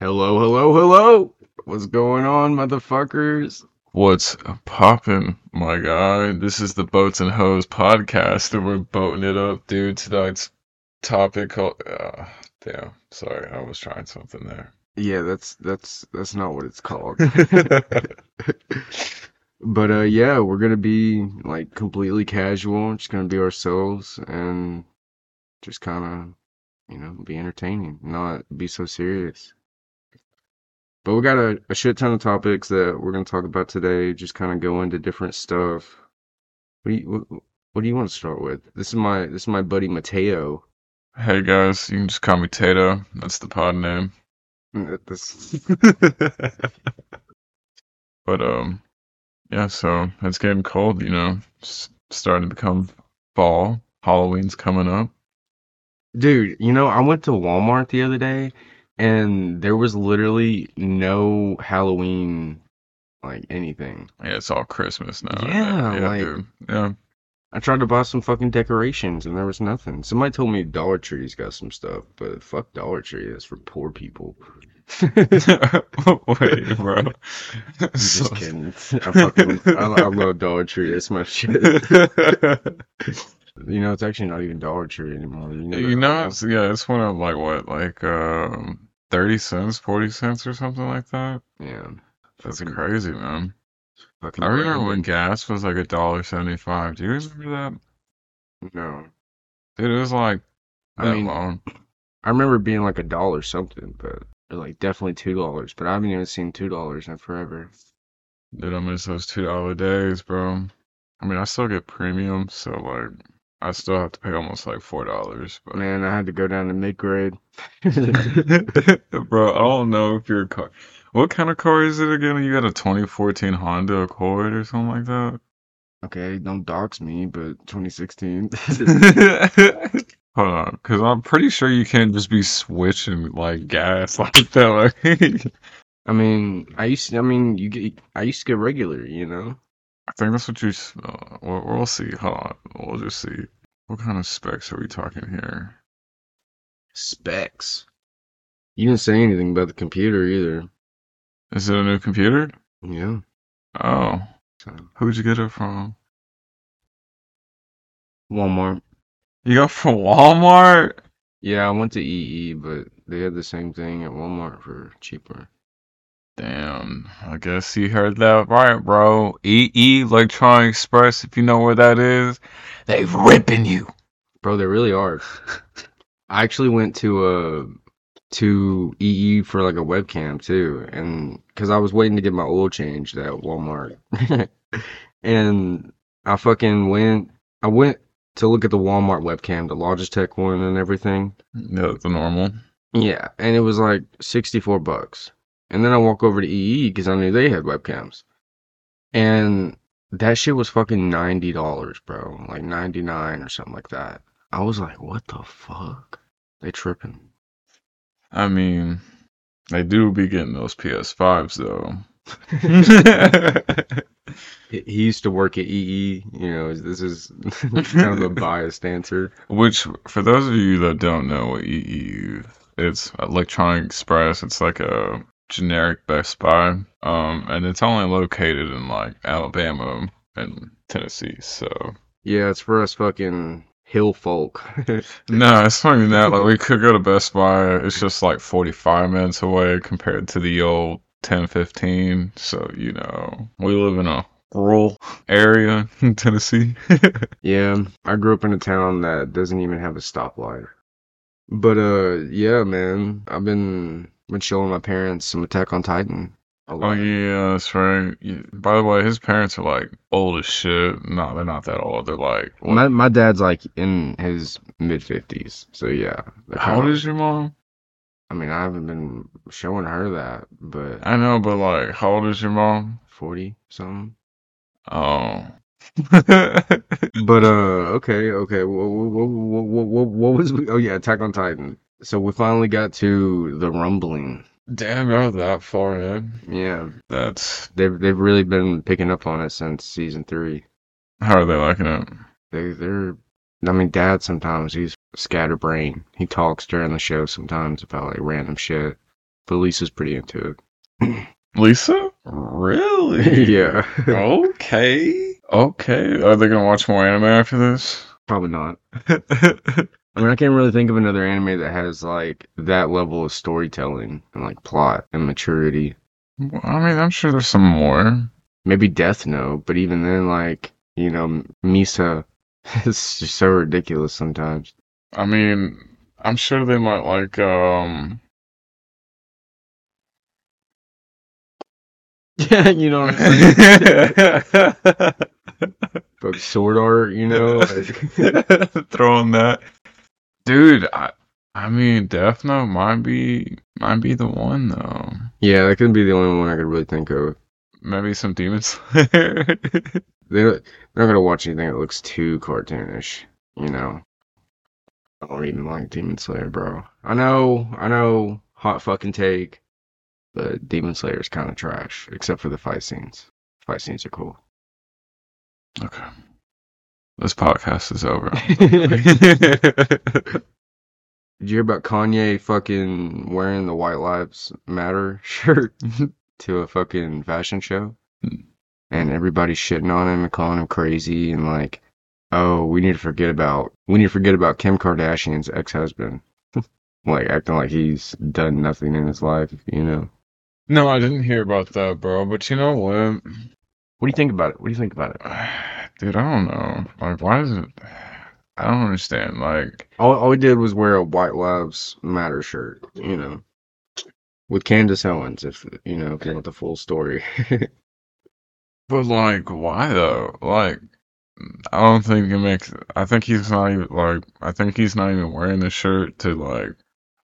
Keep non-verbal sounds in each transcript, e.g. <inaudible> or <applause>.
Hello, hello, hello. What's going on, motherfuckers? What's poppin', my guy? This is the Boats and Hose podcast, and we're boating it up, dude. Tonight's topic called. Uh, damn, sorry, I was trying something there. Yeah, that's that's that's not what it's called. <laughs> <laughs> but uh yeah, we're gonna be like completely casual, just gonna be ourselves and just kinda, you know, be entertaining, not be so serious. But we got a, a shit ton of topics that we're gonna talk about today, just kinda go into different stuff. What do you what, what do you want to start with? This is my this is my buddy Mateo. hey guys, you can just call me Tato. That's the pod name. <laughs> But um, yeah. So it's getting cold, you know. It's starting to become fall. Halloween's coming up. Dude, you know, I went to Walmart the other day and there was literally no Halloween like anything. Yeah, it's all Christmas now. Yeah, yeah, like- dude. Yeah. I tried to buy some fucking decorations and there was nothing. Somebody told me Dollar Tree's got some stuff, but fuck Dollar Tree, that's for poor people. <laughs> Wait, bro. <laughs> I'm So- just kidding. I fucking I, I love Dollar Tree. That's my shit. <laughs> You know, it's actually not even Dollar Tree anymore. You know, you know, it's, yeah, it's one of like what, like um, thirty cents, forty cents, or something like that. yeah. That's Fucking- crazy, man. I remember when gas was like a dollar seventy-five. Do you remember that? No. Dude, it was like I mean, long. <clears throat> I remember being like a dollar something, but like definitely two dollars. But I haven't even seen two dollars in forever. Dude, I miss those two dollar days, bro. I mean, I still get premium, so like, I still have to pay almost like four dollars, but. Man, I had to go down to mid grade. <laughs> Bro, I don't know if your car. What kind of car is it again? You got a 2014 Honda Accord or something like that? okay, don't dox me, but 2016. <laughs> Hold on, because I'm pretty sure you can't just be switching like gas <laughs> like that. Like, I mean, I used. To, I mean, you get. I used to get regular. You know. I think that's what you. s- Uh, we'll, we'll see. Hold on, we'll just see. What kind of specs are we talking here? Specs. You didn't say anything about the computer either. Is it a new computer? Yeah. Oh, So who'd you get it from? Walmart. You got from Walmart? Yeah, I went to EE, but they had the same thing at Walmart for cheaper. Damn, I guess you heard that right, bro. EE Electronic Express, if you know where that is, they ripping you. Bro, they really are. <laughs> I actually went to uh to EE for like a webcam too, and because I was waiting to get my oil changed at Walmart, <laughs> and I fucking went. I went to look at the Walmart webcam, the Logitech one, and everything. Yeah, the normal. Yeah, and it was like sixty four bucks, and then I walk over to EE because I knew they had webcams, and that shit was fucking ninety dollars, bro, like ninety nine or something like that. I was like, what the fuck? They tripping. I mean, they do be getting those PS5s though. <laughs> He he used to work at EE. You know, this is <laughs> kind of a <laughs> biased answer. Which, for those of you that don't know what EE is, it's Electronic Express. It's like a generic Best Buy, um, and it's only located in like Alabama and Tennessee. So Yeah, it's for us fucking hill folk. <laughs> no, it's not even that. Like we could go to Best Buy. It's just like forty-five minutes away compared to the old 10, 15. So you know, we live in a rural area in Tennessee. <laughs> Yeah, I grew up in a town that doesn't even have a stoplight. But uh, yeah, man, I've been been showing my parents some Attack on Titan. Oh yeah, that's right. Yeah, By the way, his parents are like old as shit. No, they're not that old. They're like, what- My my dad's like in his mid fifties, so yeah. how old is your mom? I mean, I haven't been showing her that, but I know, but like, how old is your mom? forty something. Oh. <laughs> But uh, okay, okay. What what what what, what, what was? We, oh yeah, Attack on Titan. So we finally got to the rumbling. Damn, you're that far in. Yeah, That's they've they've really been picking up on it since season three. how are they liking it? They they're. I mean, Dad sometimes he's scatterbrain. He talks during the show sometimes about like random shit. but Lisa's pretty into it. <clears throat> Lisa? Really? <laughs> yeah, okay. <laughs> Okay. Are they gonna watch more anime after this? probably not. <laughs> I mean, I can't really think of another anime that has like that level of storytelling and like plot and maturity. Well, I mean, I'm sure there's some more. Maybe Death Note, but even then, like you know, Misa <laughs> is just so ridiculous sometimes. I mean, I'm sure they might like um Yeah, <laughs> you know what I'm saying. <laughs> Like sword art, you know. Like, throwing that. Dude, I I mean Death Note might be might be the one though. yeah, that could be the only one I could really think of. Maybe some Demon Slayer. <laughs> They they're not gonna watch anything that looks too cartoonish, you know. I don't even like Demon Slayer, bro. I know, I know, hot fucking take, but Demon Slayer is kind of trash, except for the fight scenes. Fight scenes are cool. okay. This podcast is over. <laughs> <laughs> Did you hear about Kanye fucking wearing the White Lives Matter <laughs> shirt to a fucking fashion show? Hmm. And everybody shitting on him and calling him crazy and like, oh, we need to forget about we need to forget about Kim Kardashian's ex-husband. like acting like he's done nothing in his life, you know. no, I didn't hear about that, bro. But you know what? What do you think about it? What do you think about it? <sighs> <sighs> <sighs> Dude, I don't know. Like, why is it? I don't understand. Like, All, all he did was wear a White Lives Matter shirt, you know, with Candace Owens, if you know, if you want the full story. <laughs> but like, why though? Like, I don't think it makes. I think he's not even like. I think he's not even wearing the shirt to like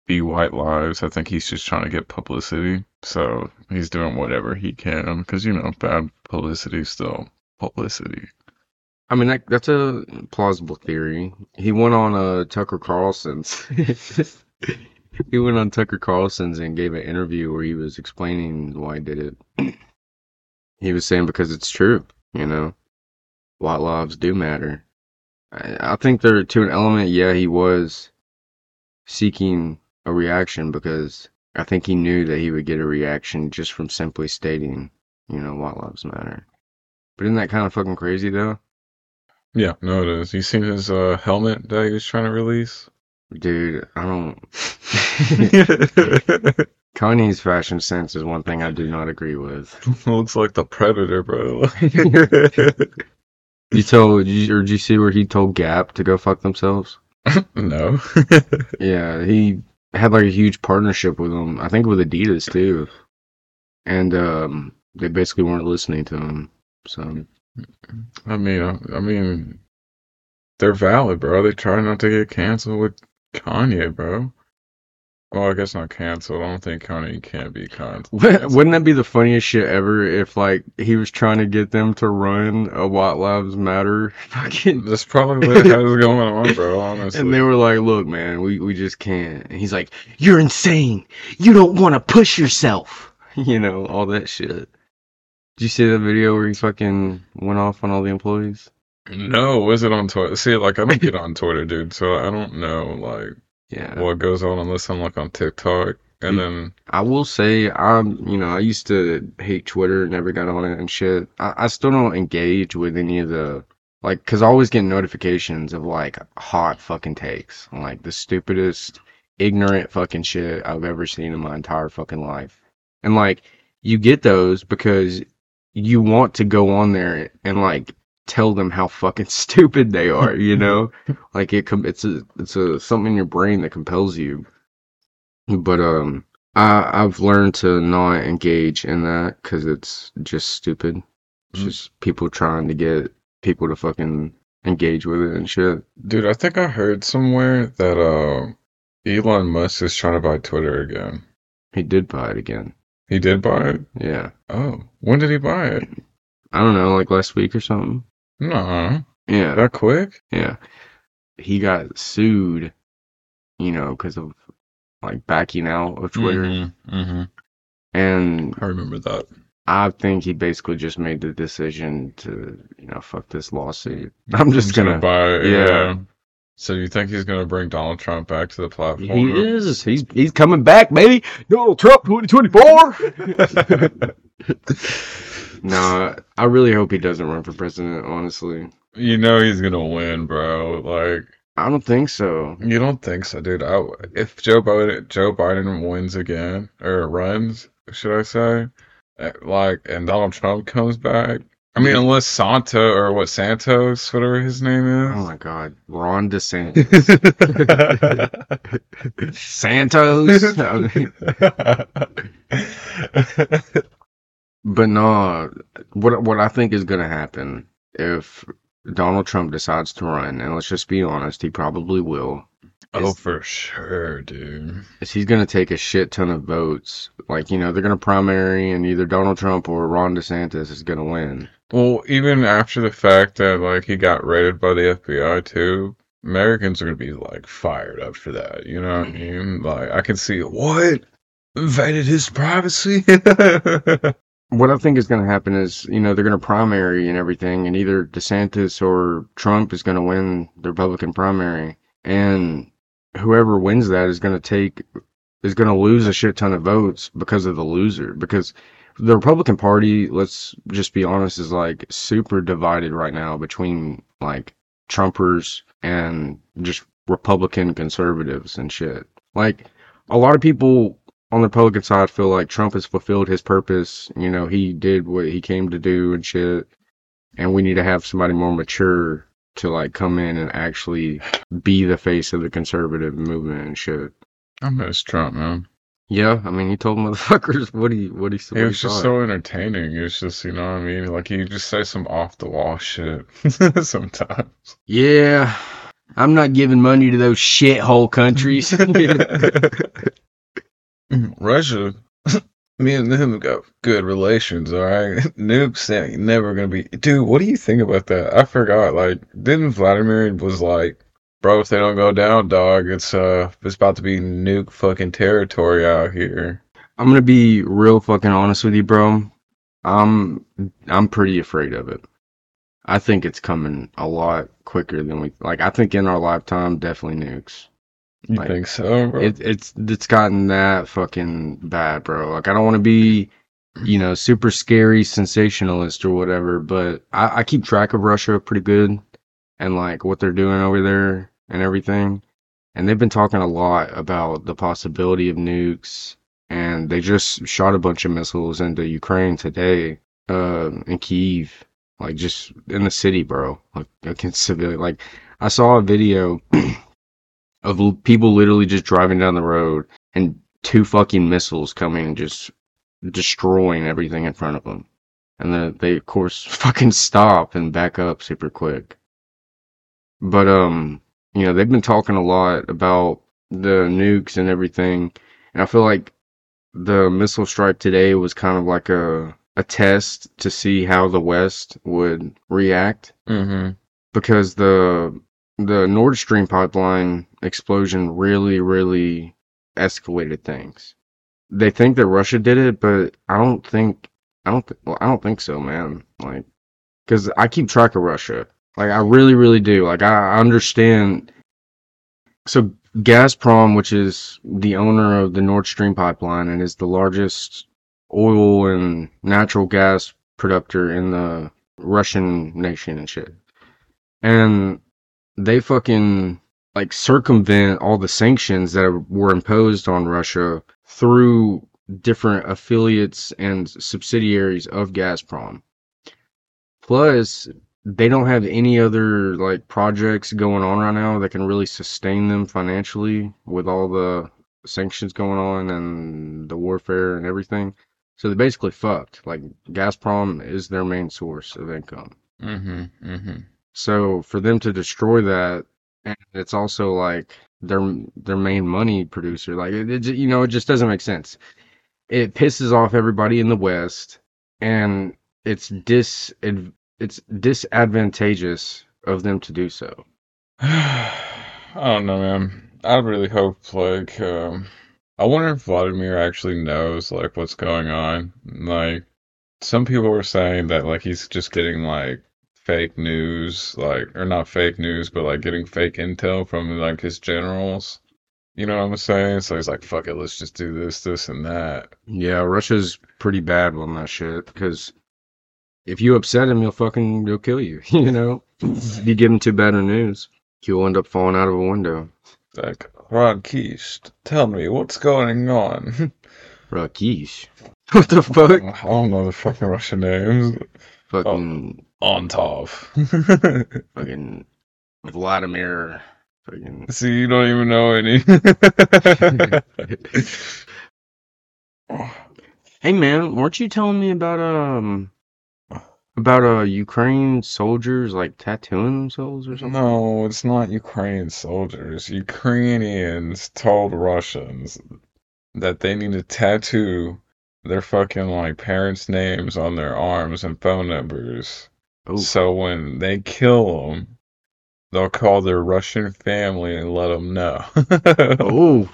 be white lives. I think he's just trying to get publicity. So he's doing whatever he can because you know, bad publicity still publicity. I mean, that, that's a plausible theory. He went on uh, Tucker Carlson's. <laughs> he went on Tucker Carlson's and gave an interview where he was explaining why he did it. <clears throat> he was saying because it's true, you know, white lives do matter. I, I think there to an element, yeah, he was seeking a reaction because I think he knew that he would get a reaction just from simply stating, you know, white lives matter. But isn't that kind of fucking crazy though? Yeah, no, it is. You seen his uh, helmet that he was trying to release? Dude, I don't. <laughs> Kanye's fashion sense is one thing I do not agree with. <laughs> Looks like the Predator, bro. <laughs> You told, you, or did you see where he told Gap to go fuck themselves? no. Yeah, he had like a huge partnership with them. I think with Adidas too, and um, they basically weren't listening to him. So I mean, I, I mean, they're valid, bro. They try not to get canceled with Kanye, bro. Well, I guess not canceled. I don't think Kanye can be canceled. <laughs> wouldn't that be the funniest shit ever if like he was trying to get them to run a White Lives Matter <laughs> fucking That's probably what <laughs> is going on, bro. Honestly, And they were like, "Look, man, we we just can't." And he's like, "You're insane. You don't want to push yourself." You know, all that shit. Did you see that video where he fucking went off on all the employees? no, was it on Twitter? See, like I don't get on <laughs> Twitter, dude, so I don't know like Yeah. what goes on unless I'm like on TikTok, and then I will say, I'm, you know, I used to hate Twitter, never got on it and shit. I, I still don't engage with any of the, like, cause I always get notifications of like hot fucking takes, like the stupidest, ignorant fucking shit I've ever seen in my entire fucking life. And like, you get those because you want to go on there and like tell them how fucking <laughs> stupid they are, you <laughs> know? like it com- it's a it's a something in your brain that compels you. But um I I've learned to not engage in that cuz it's just stupid. It's Mm. just people trying to get people to fucking engage with it and shit. Dude, I think I heard somewhere that uh, Elon Musk is trying to buy Twitter again. He did buy it again. He did buy it? Yeah. Oh, when did he buy it? I don't know, like last week or something. No, Yeah. that quick? Yeah. He got sued, you know, because of like backing out of Twitter. Mm-hmm. And I remember that. I think he basically just made the decision to, you know, fuck this lawsuit. <laughs> I'm just gonna, buy it. Yeah. Yeah. So you think he's gonna bring Donald Trump back to the platform? He is. He's he's coming back, baby. Donald Trump 2024. <laughs> no, I really hope he doesn't run for president, honestly. You know he's gonna win, bro. Like I don't think so. you don't think so, dude? I, if Joe Biden Joe Biden wins again or runs, should I say? uh, Like, and Donald Trump comes back. I mean, unless Santa or what Santos, whatever his name is. Oh my God, Ron DeSantis, <laughs> Santos. <laughs> But no, what what I think is gonna happen if Donald Trump decides to run, and let's just be honest, he probably will. Oh, for sure, dude. is he's gonna take a shit ton of votes? Like you know, they're gonna primary, and either Donald Trump or Ron DeSantis is gonna win. Well, even after the fact that like he got raided by the FBI too, Americans are gonna be like fired up for that. You know what I mean? Like I can see what invaded his privacy. <laughs> What I think is gonna happen is, you know, they're gonna primary and everything, and either DeSantis or Trump is gonna win the Republican primary, and whoever wins that is gonna take is going to lose a shit ton of votes because of the loser. Because the Republican Party, let's just be honest, is like super divided right now between like Trumpers and just Republican conservatives and shit. Like a lot of people on the Republican side feel like Trump has fulfilled his purpose. You know, he did what he came to do and shit. And we need to have somebody more mature to like come in and actually be the face of the conservative movement and shit. I miss Trump, man. Yeah, I mean, he told <laughs> motherfuckers what he what he what He he was just thought. so entertaining. It was just, you know what I mean? Like he just say some off the wall shit <laughs> sometimes. Yeah, I'm not giving money to those shithole countries. <laughs> Russia, me and them got good relations, all right? <laughs> Nukes ain't never gonna be. Dude, what do you think about that? I forgot. Like, didn't Vladimir was like, bro, if they don't go down, dog, it's uh, it's about to be nuke fucking territory out here. I'm gonna be real fucking honest with you, bro. I'm I'm pretty afraid of it. I think it's coming a lot quicker than we like. I think in our lifetime, definitely nukes. You Like, think so, bro? It, it's it's gotten that fucking bad, bro. Like I don't want to be, you know, super scary sensationalist or whatever, but I, I keep track of Russia pretty good and like what they're doing over there and everything. And they've been talking a lot about the possibility of nukes, and they just shot a bunch of missiles into Ukraine today, uh, in Kiev, like just in the city, bro. Like against civilian. Like I saw a video <clears throat> of l- people literally just driving down the road and two fucking missiles coming and just destroying everything in front of them. And then they, of course, <laughs> fucking stop and back up super quick. But, um, you know, they've been talking a lot about the nukes and everything. And I feel like the missile strike today was kind of like a, a test to see how the West would react mm-hmm. because the the Nord Stream pipeline explosion really, really escalated things. They think that Russia did it, but I don't think I don't th- well, I don't think so, man. Like, because I keep track of Russia. Like, I really, really do. Like, I, understand. So Gazprom, which is the owner of the Nord Stream pipeline and is the largest oil and natural gas producer in the Russian nation and shit. And they fucking like circumvent all the sanctions that were imposed on Russia through different affiliates and subsidiaries of Gazprom. Plus, they don't have any other like projects going on right now that can really sustain them financially with all the sanctions going on and the warfare and everything. So they're basically fucked. Like Gazprom is their main source of income. Mm-hmm. Mm-hmm. So for them to destroy that, and it's also like their their main money producer, like it, it you know, it just doesn't make sense. It pisses off everybody in the West, and it's dis it's disadvantageous of them to do so. <sighs> I don't know, man. I really hope, like, um, I wonder if Vladimir actually knows, like, what's going on. Like, some people were saying that, like, he's just getting, like, fake news, like or not fake news, but like getting fake intel from like his generals. You know what I'm saying? So he's like, "Fuck it, let's just do this, this, and that." Yeah, Russia's pretty bad on that shit because if you upset him, he'll fucking he'll kill you. <laughs> You know, if you give him too bad of news, he'll end up falling out of a window. Like, Rod Keish, tell me what's going on. <laughs> Rakish, <laughs> what the fuck? I don't know the fucking Russian names. Fucking On top. <laughs> fucking Vladimir. Fucking. See, you don't even know any. <laughs> Hey man, weren't you telling me about um about uh Ukraine soldiers like tattooing themselves or something? no, it's not Ukrainian soldiers. Ukrainians told Russians that they need to tattoo their fucking like parents' names on their arms and phone numbers. Oh, So when they kill them, they'll call their Russian family and let them know. oh,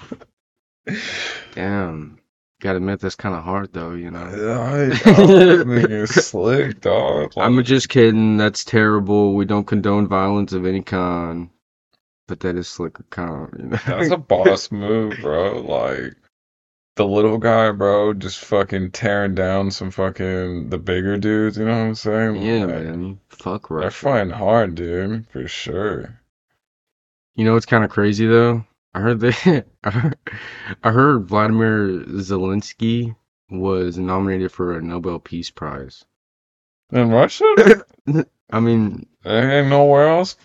<laughs> damn. Gotta admit that's kind of hard though, you know. I, I it's slick, <laughs> dog. I'm just kidding. That's terrible. We don't condone violence of any kind. But that is like kind you know. That's a boss move, bro. Like the little guy, bro, just fucking tearing down some fucking the bigger dudes. You know what I'm saying? yeah, Like, man. Fuck They're fighting hard, dude, for sure. You know what's kind of crazy though? I heard that <laughs> I heard, I heard Vladimir Zelensky was nominated for a Nobel Peace Prize. In Russia, <laughs> I mean, there ain't nowhere else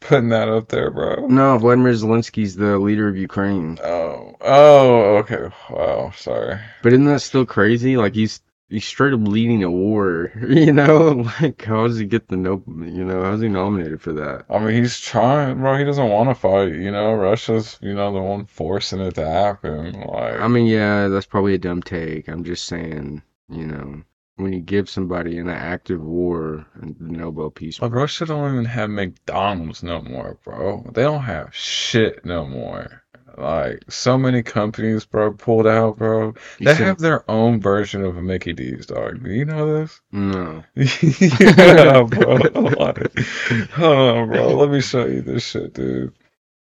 putting that up there, bro. no, Vladimir Zelensky's the leader of Ukraine. Oh, oh, okay. Wow, sorry. But isn't that still crazy? Like he's he's straight up leading a war, <laughs> you know? Like how does he get the no? You know, how's he nominated for that? I mean, he's trying, bro. He doesn't want to fight. You know, Russia's, you know, the one forcing it to happen. Like, I mean, yeah, that's probably a dumb take. I'm just saying, you know, when you give somebody in an active war a Nobel Peace Like Russia don't even have McDonald's no more, bro. They don't have shit no more. Like so many companies, bro, pulled out, bro. You They said- have their own version of a Mickey D's, dog. Do you know this? no. <laughs> yeah, bro. <laughs> <laughs> Hold on, bro. Let me show you this shit, dude.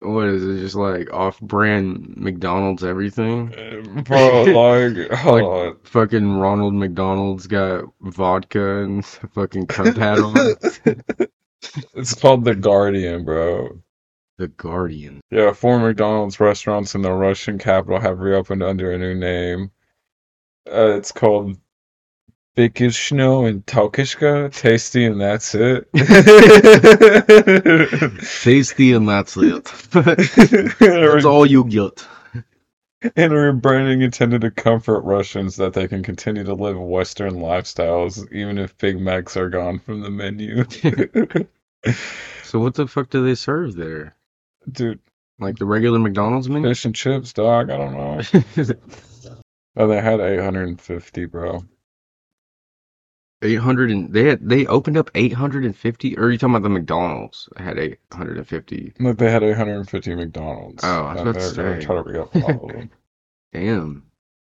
What is it? Just like off-brand McDonald's everything? Uh, Bro, like, <laughs> hold on. Fucking Ronald McDonald's got vodka and <laughs> fucking cup hat on. <laughs> It's called The Guardian, bro. The Guardian. Yeah, four McDonald's restaurants in the Russian capital have reopened under a new name. Uh, it's called Bikishno and Tokishka. Tasty, and that's it. <laughs> Tasty and that's it. <laughs> that's all you get. And rebranding intended to comfort Russians that they can continue to live Western lifestyles even if Big Macs are gone from the menu. <laughs> So what the fuck do they serve there? Dude, Like the regular McDonald's menu? fish and chips, dog. I don't know. Oh, they had 850, bro. 800 and they had they opened up 850 or are you talking about the McDonald's? Had 850. Look, they had 850 McDonald's. Oh, I was about to say. try to all of <laughs> them. Damn.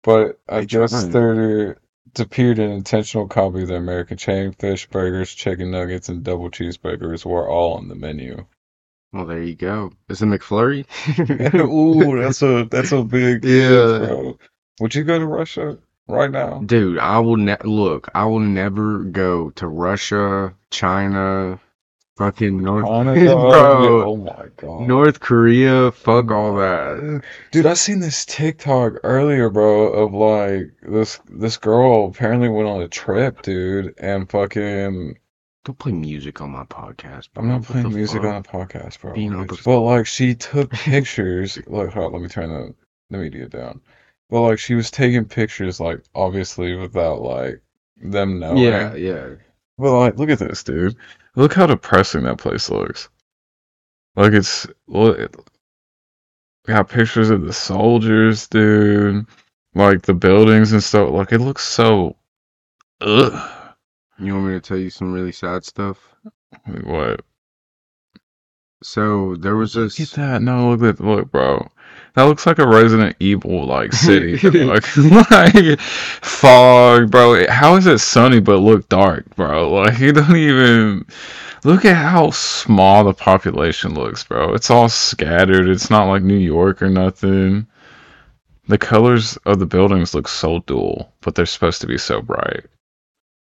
But I They guess there appeared an intentional copy of the American chain. Fish burgers, chicken nuggets, and double cheeseburgers were all on the menu. Well, there you go. Is it McFlurry? <laughs> Ooh, that's a that's a big <laughs> Yeah. bro. Would you go to Russia right now? Dude, I will ne- look. I will never go to Russia, China, fucking North, dog? <laughs> bro, Oh my god. North Korea. Fuck all that. Dude, I seen this TikTok earlier, bro, of like this this girl apparently went on a trip, dude, and fucking Don't play music on my podcast. Bro. I'm not playing music fuck? on the podcast, bro. Being on It's- But like she took <laughs> pictures. Look, hold on, let me turn the the media down. But like she was taking pictures, like obviously without like them knowing. Yeah, yeah. But like, look at this, dude. Look how depressing that place looks. Like it's look, it- got pictures of the soldiers, dude. Like the buildings and stuff. Like it looks so. Ugh. You want me to tell you some really sad stuff? What? So there was this. Look at that. No, look at look, bro. That looks like a Resident Evil like city. <laughs> like, <laughs> like fog, bro. How is it sunny but look dark, bro? Like you don't even look at how small the population looks, bro. It's all scattered. It's not like New York or nothing. The colors of the buildings look so dull, but they're supposed to be so bright.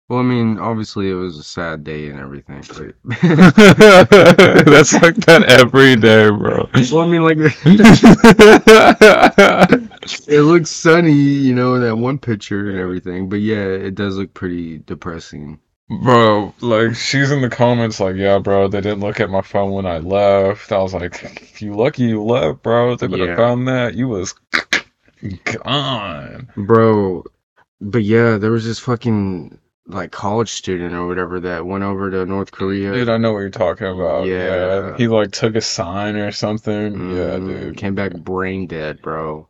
Well, I mean, obviously it was a sad day and everything, but <laughs> <laughs> That's like that every day, bro. well, I mean, like <laughs> it looks sunny, you know, in that one picture and everything. But yeah, it does look pretty depressing. Bro, like she's in the comments like, yeah, bro, they didn't look at my phone when I left. I was like, if you lucky you left, bro. They would have Yeah. found that. You was gone. Bro, but yeah, there was this fucking like college student or whatever that went over to North Korea. Dude, I know what you're talking about. Yeah. He like took a sign or something. Yeah, Mhm, dude. Came back brain dead, bro.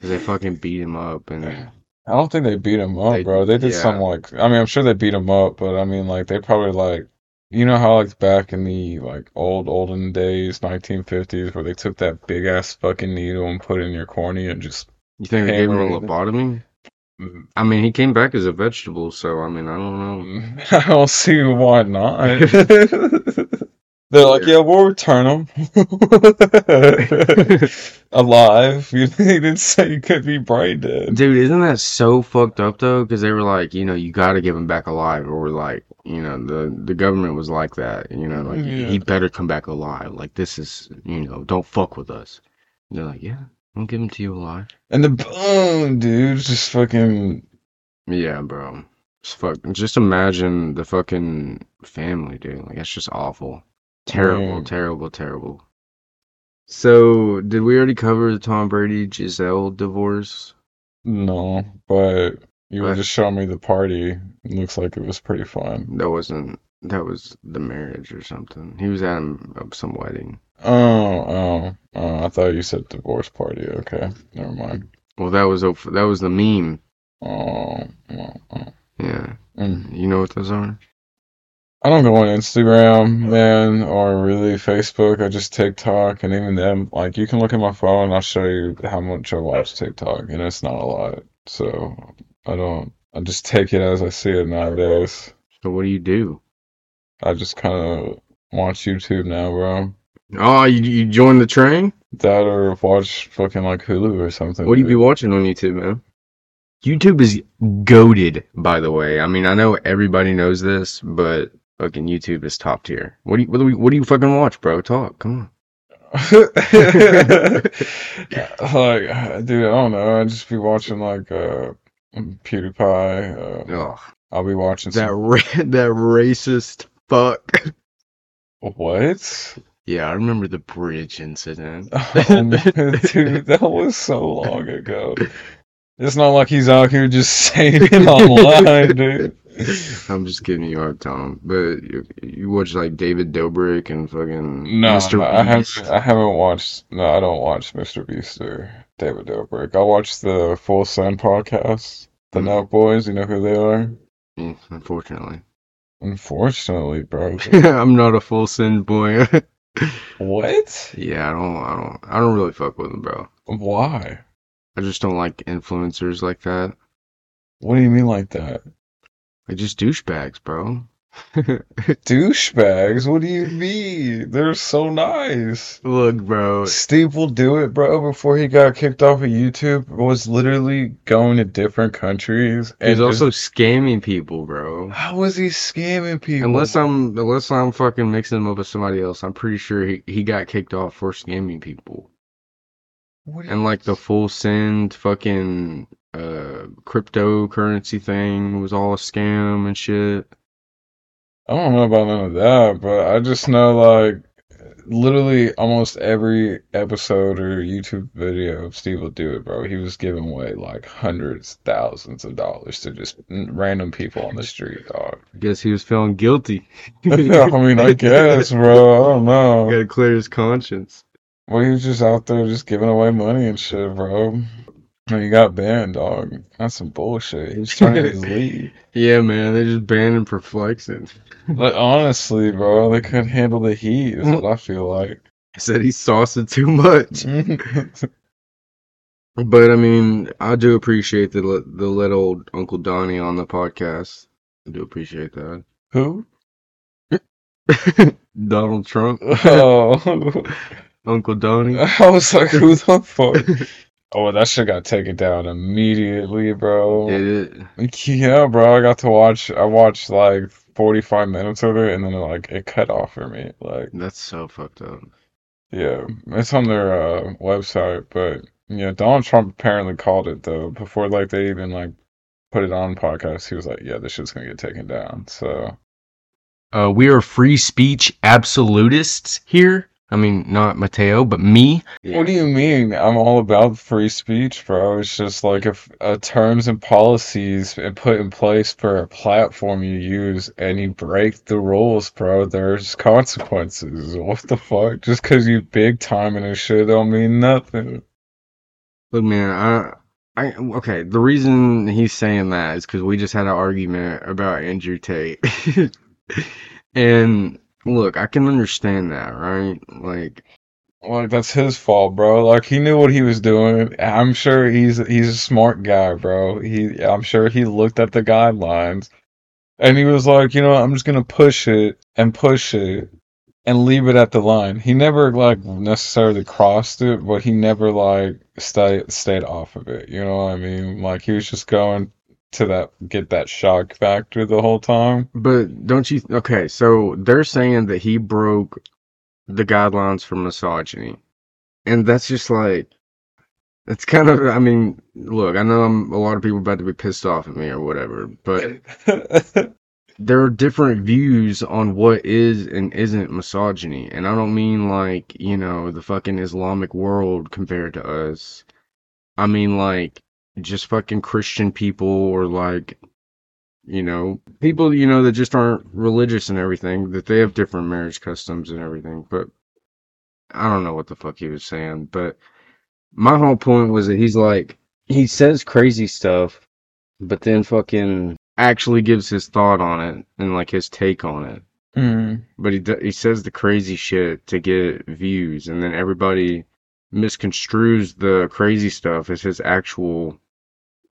'Cause they fucking beat him up and I don't think they beat him up, They- bro. They did yeah. some like I mean, I'm sure they beat him up, but I mean like they probably like you know how like back in the like old olden days, 1950s, where they took that big ass fucking needle and put it in your cornea and just you think they gave him a lobotomy? Mm-hmm. I mean, he came back as a vegetable, so I mean, I don't know. <laughs> I don't see why not. <laughs> They're like, yeah, we'll return him <laughs> alive. You they didn't say he could be brain dead. Dude, isn't that so fucked up though? Because they were like, you know, you got to give him back alive, or like, you know, the the government was like that. You know, like Yeah. he better come back alive. Like this is, you know, don't fuck with us. And they're like, yeah, I'll give him to you alive. And the boom, dude, just fucking Yeah, bro. Just fuck. Just imagine the fucking family, dude. Like that's just awful. Terrible, terrible, terrible. So, did we already cover the Tom Brady Gisele divorce? no. But you were just showing me the party. It looks like it was pretty fun. That wasn't. That was the marriage or something. He was at um, some wedding. Oh, oh, oh! I thought you said divorce party. Okay, never mind. Well, that was that was the meme. Oh, oh, oh. Yeah, Mm. you know what those are? I don't go on Instagram, man, or really Facebook. I just TikTok, and even then, like you can look at my phone. And I'll show you how much I watch TikTok, and it's not a lot. So I don't. I just take it as I see it nowadays. So what do you do? I just kind of watch YouTube now, bro. Oh, you you joined the train? That or watch fucking like Hulu or something. What do you be watching on YouTube, man? YouTube is goaded, by the way. I mean, I know everybody knows this, but fucking YouTube is top tier. What do you what do, we, what do you fucking watch, bro? Talk, come on. <laughs> like, dude, I don't know. I just be watching like uh, PewDiePie. Uh, I'll be watching that some. ra- <laughs> that racist fuck. What? Yeah, I remember the bridge incident. <laughs> <laughs> Oh, man, dude, that was so long ago. It's not like he's out here just <laughs> saying it online, dude. I'm just giving you a hard time, but you, you watch like David Dobrik and fucking No, Mr. no, I haven't. I haven't watched. No, I don't watch Mr. Beast or David Dobrik. I watch the Full Send podcast. The Mhm. Nelk Boys. You know who they are? Yeah, unfortunately, Unfortunately, bro. I'm not a full send boy. What? yeah, I don't, I don't, I don't really fuck with them, bro. Why? I just don't like influencers like that. What do you mean like that? Like just douchebags, bro. <laughs> Douchebags? What do you mean? They're so nice. Look, bro. Steve will do it, bro. Before he got kicked off of YouTube, was literally going to different countries and He's just- also scamming people, bro. How was he scamming people? Unless I'm, unless I'm fucking mixing him up with somebody else, I'm pretty sure he, he got kicked off for scamming people. What And like the full send fucking uh cryptocurrency thing was all a scam and shit. I don't know about none of that, but I just know like literally almost every episode or YouTube video of Steve will do it, bro. He was giving away like hundreds, thousands of dollars to just random people on the street, dog. I guess he was feeling guilty. <laughs> I mean, I guess, bro. I don't know. Gotta clear his conscience. Well, he was just out there just giving away money and shit, bro. He got banned, dog. That's some bullshit. He was trying to <laughs> leave. Yeah, man, they just banned him for flexing. Like honestly, bro, they couldn't handle the heat. Is what I feel like. <laughs> I said he sauced too much. <laughs> But I mean, I do appreciate the the little Uncle Donnie on the podcast. I do appreciate that. Who? Donald Trump, Oh, Uncle Donnie. I was like, who the fuck? Oh, that shit got taken down immediately, bro. Did it? Yeah, bro. I got to watch. I watched like 45 minutes of it, and then like it cut off for me. Like, That's so fucked up. yeah, it's on their uh, website, but yeah, Donald Trump apparently called it though before like they even like put it on podcast. He was like, "Yeah, this shit's gonna get taken down." So Uh, we are free speech absolutists here. I mean, not Mateo, but me. What do you mean? I'm all about free speech, bro. It's just like if uh, terms and policies and put in place for a platform you use and you break the rules, bro, there's consequences. What the fuck? Just because you big time in a shit don't mean nothing. Look, man, I, I, okay. The reason he's saying that is because we just had an argument about Andrew Tate, <laughs> and look, I can understand that, right? Like, Like that's his fault, bro. Like he knew what he was doing. I'm sure he's he's a smart guy, bro. He I'm sure he looked at the guidelines and he was like, you know, I'm just gonna push it and push it and leave it at the line. He never like necessarily crossed it, but he never like stayed stayed off of it. You know what I mean? Like he was just going to that get that shock factor the whole time. but don't you? Okay, so they're saying that he broke the guidelines for misogyny, and that's just like. It's kind of, I mean, look, I know I'm a lot of people about to be pissed off at me or whatever, but <laughs> there are different views on what is and isn't misogyny. And I don't mean like, you know, the fucking Islamic world compared to us. I mean like just fucking Christian people or like, you know, people, you know, that just aren't religious and everything, that they have different marriage customs and everything. But I don't know what the fuck he was saying. But my whole point was that he's like, he says crazy stuff, but then fucking actually gives his thought on it and like his take on it. Mm. But he d- he says the crazy shit to get views, and then everybody misconstrues the crazy stuff as his actual,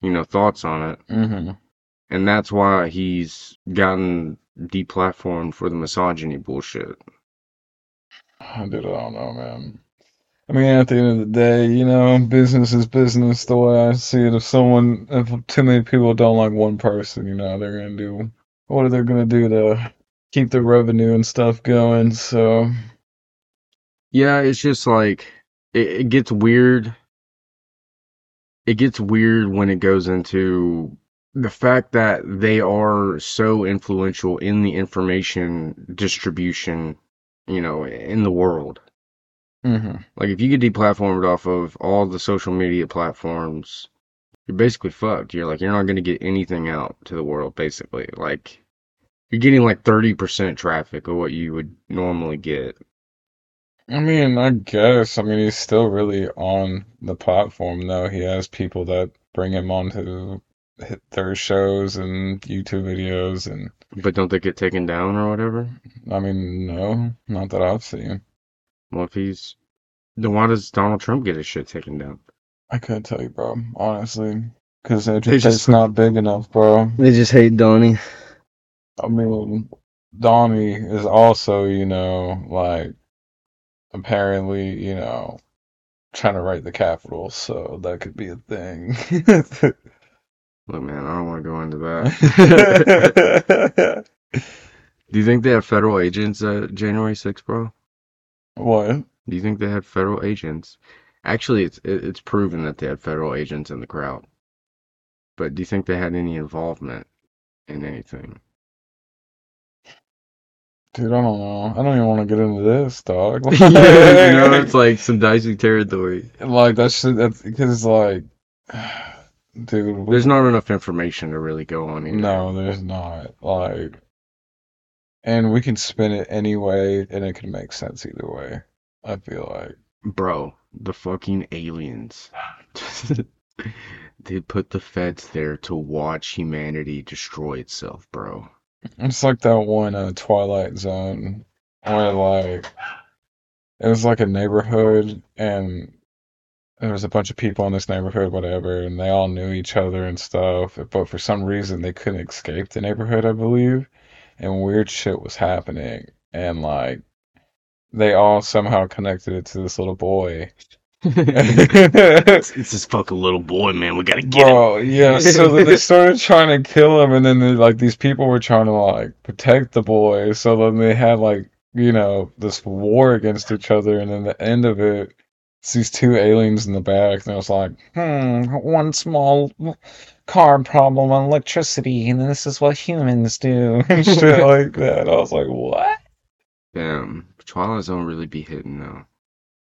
you know, thoughts on it, hmm and that's why he's gotten deplatformed for the misogyny bullshit. I did. I don't know, man. I mean, at the end of the day, you know, business is business. The way I see it, if someone, if too many people don't like one person, you know, they're gonna do what are they gonna do to keep the revenue and stuff going. So, Yeah, it's just like it, it gets weird. It gets weird when it goes into the fact that they are so influential in the information distribution, you know, in the world. hmm Like if you get deplatformed off of all the social media platforms, you're basically fucked. You're like you're not going to get anything out to the world basically. Like you're getting like 30% traffic of what you would normally get. I mean, I guess. I mean, he's still really on the platform, though. He has people that bring him onto hit their shows and YouTube videos, and But don't they get taken down or whatever? I mean, no, not that I've seen. Well, if he's then why does Donald Trump get his shit taken down? I couldn't tell you, bro, honestly, because it's They just- it's not big enough, bro. They just hate Donnie. I mean, Donnie is also, you know, like apparently, you know, trying to write the Capitol, so that could be a thing. <laughs> Look, man, I don't want to go into that. <laughs> Do you think they have federal agents at January 6th, bro? What? Do you think they had federal agents? Actually, it's it's proven that they had federal agents in the crowd. But do you think they had any involvement in anything? Dude, I don't know. I don't even want to get into this, dog. <laughs> you know, <laughs> it's like some dicey territory. like that shit. That's because like, <sighs> dude, we- There's not enough information to really go on here. no, there's not. Like, and we can spin it any way, and it can make sense either way. I feel like. Bro, the fucking aliens. <laughs> they put the feds there to watch humanity destroy itself, bro. It's like that one uh, Twilight Zone where like it was like a neighborhood and there was a bunch of people in this neighborhood, whatever, and they all knew each other and stuff. But for some reason, they couldn't escape the neighborhood, I believe, and weird shit was happening. And like, they all somehow connected it to this little boy. It's, <laughs> it's this fucking little boy, man. We gotta get him. Bro, yeah. So they <laughs> started trying to kill him, and then they, like these people were trying to like protect the boy. So then they had like you know this war against each other, and then the end of it, it's these two aliens in the back, and it was like, hmm, one small car problem on electricity, and this is what humans do, <laughs> and shit like that. I was like, what? Damn, Twilight Zone really be hitting though.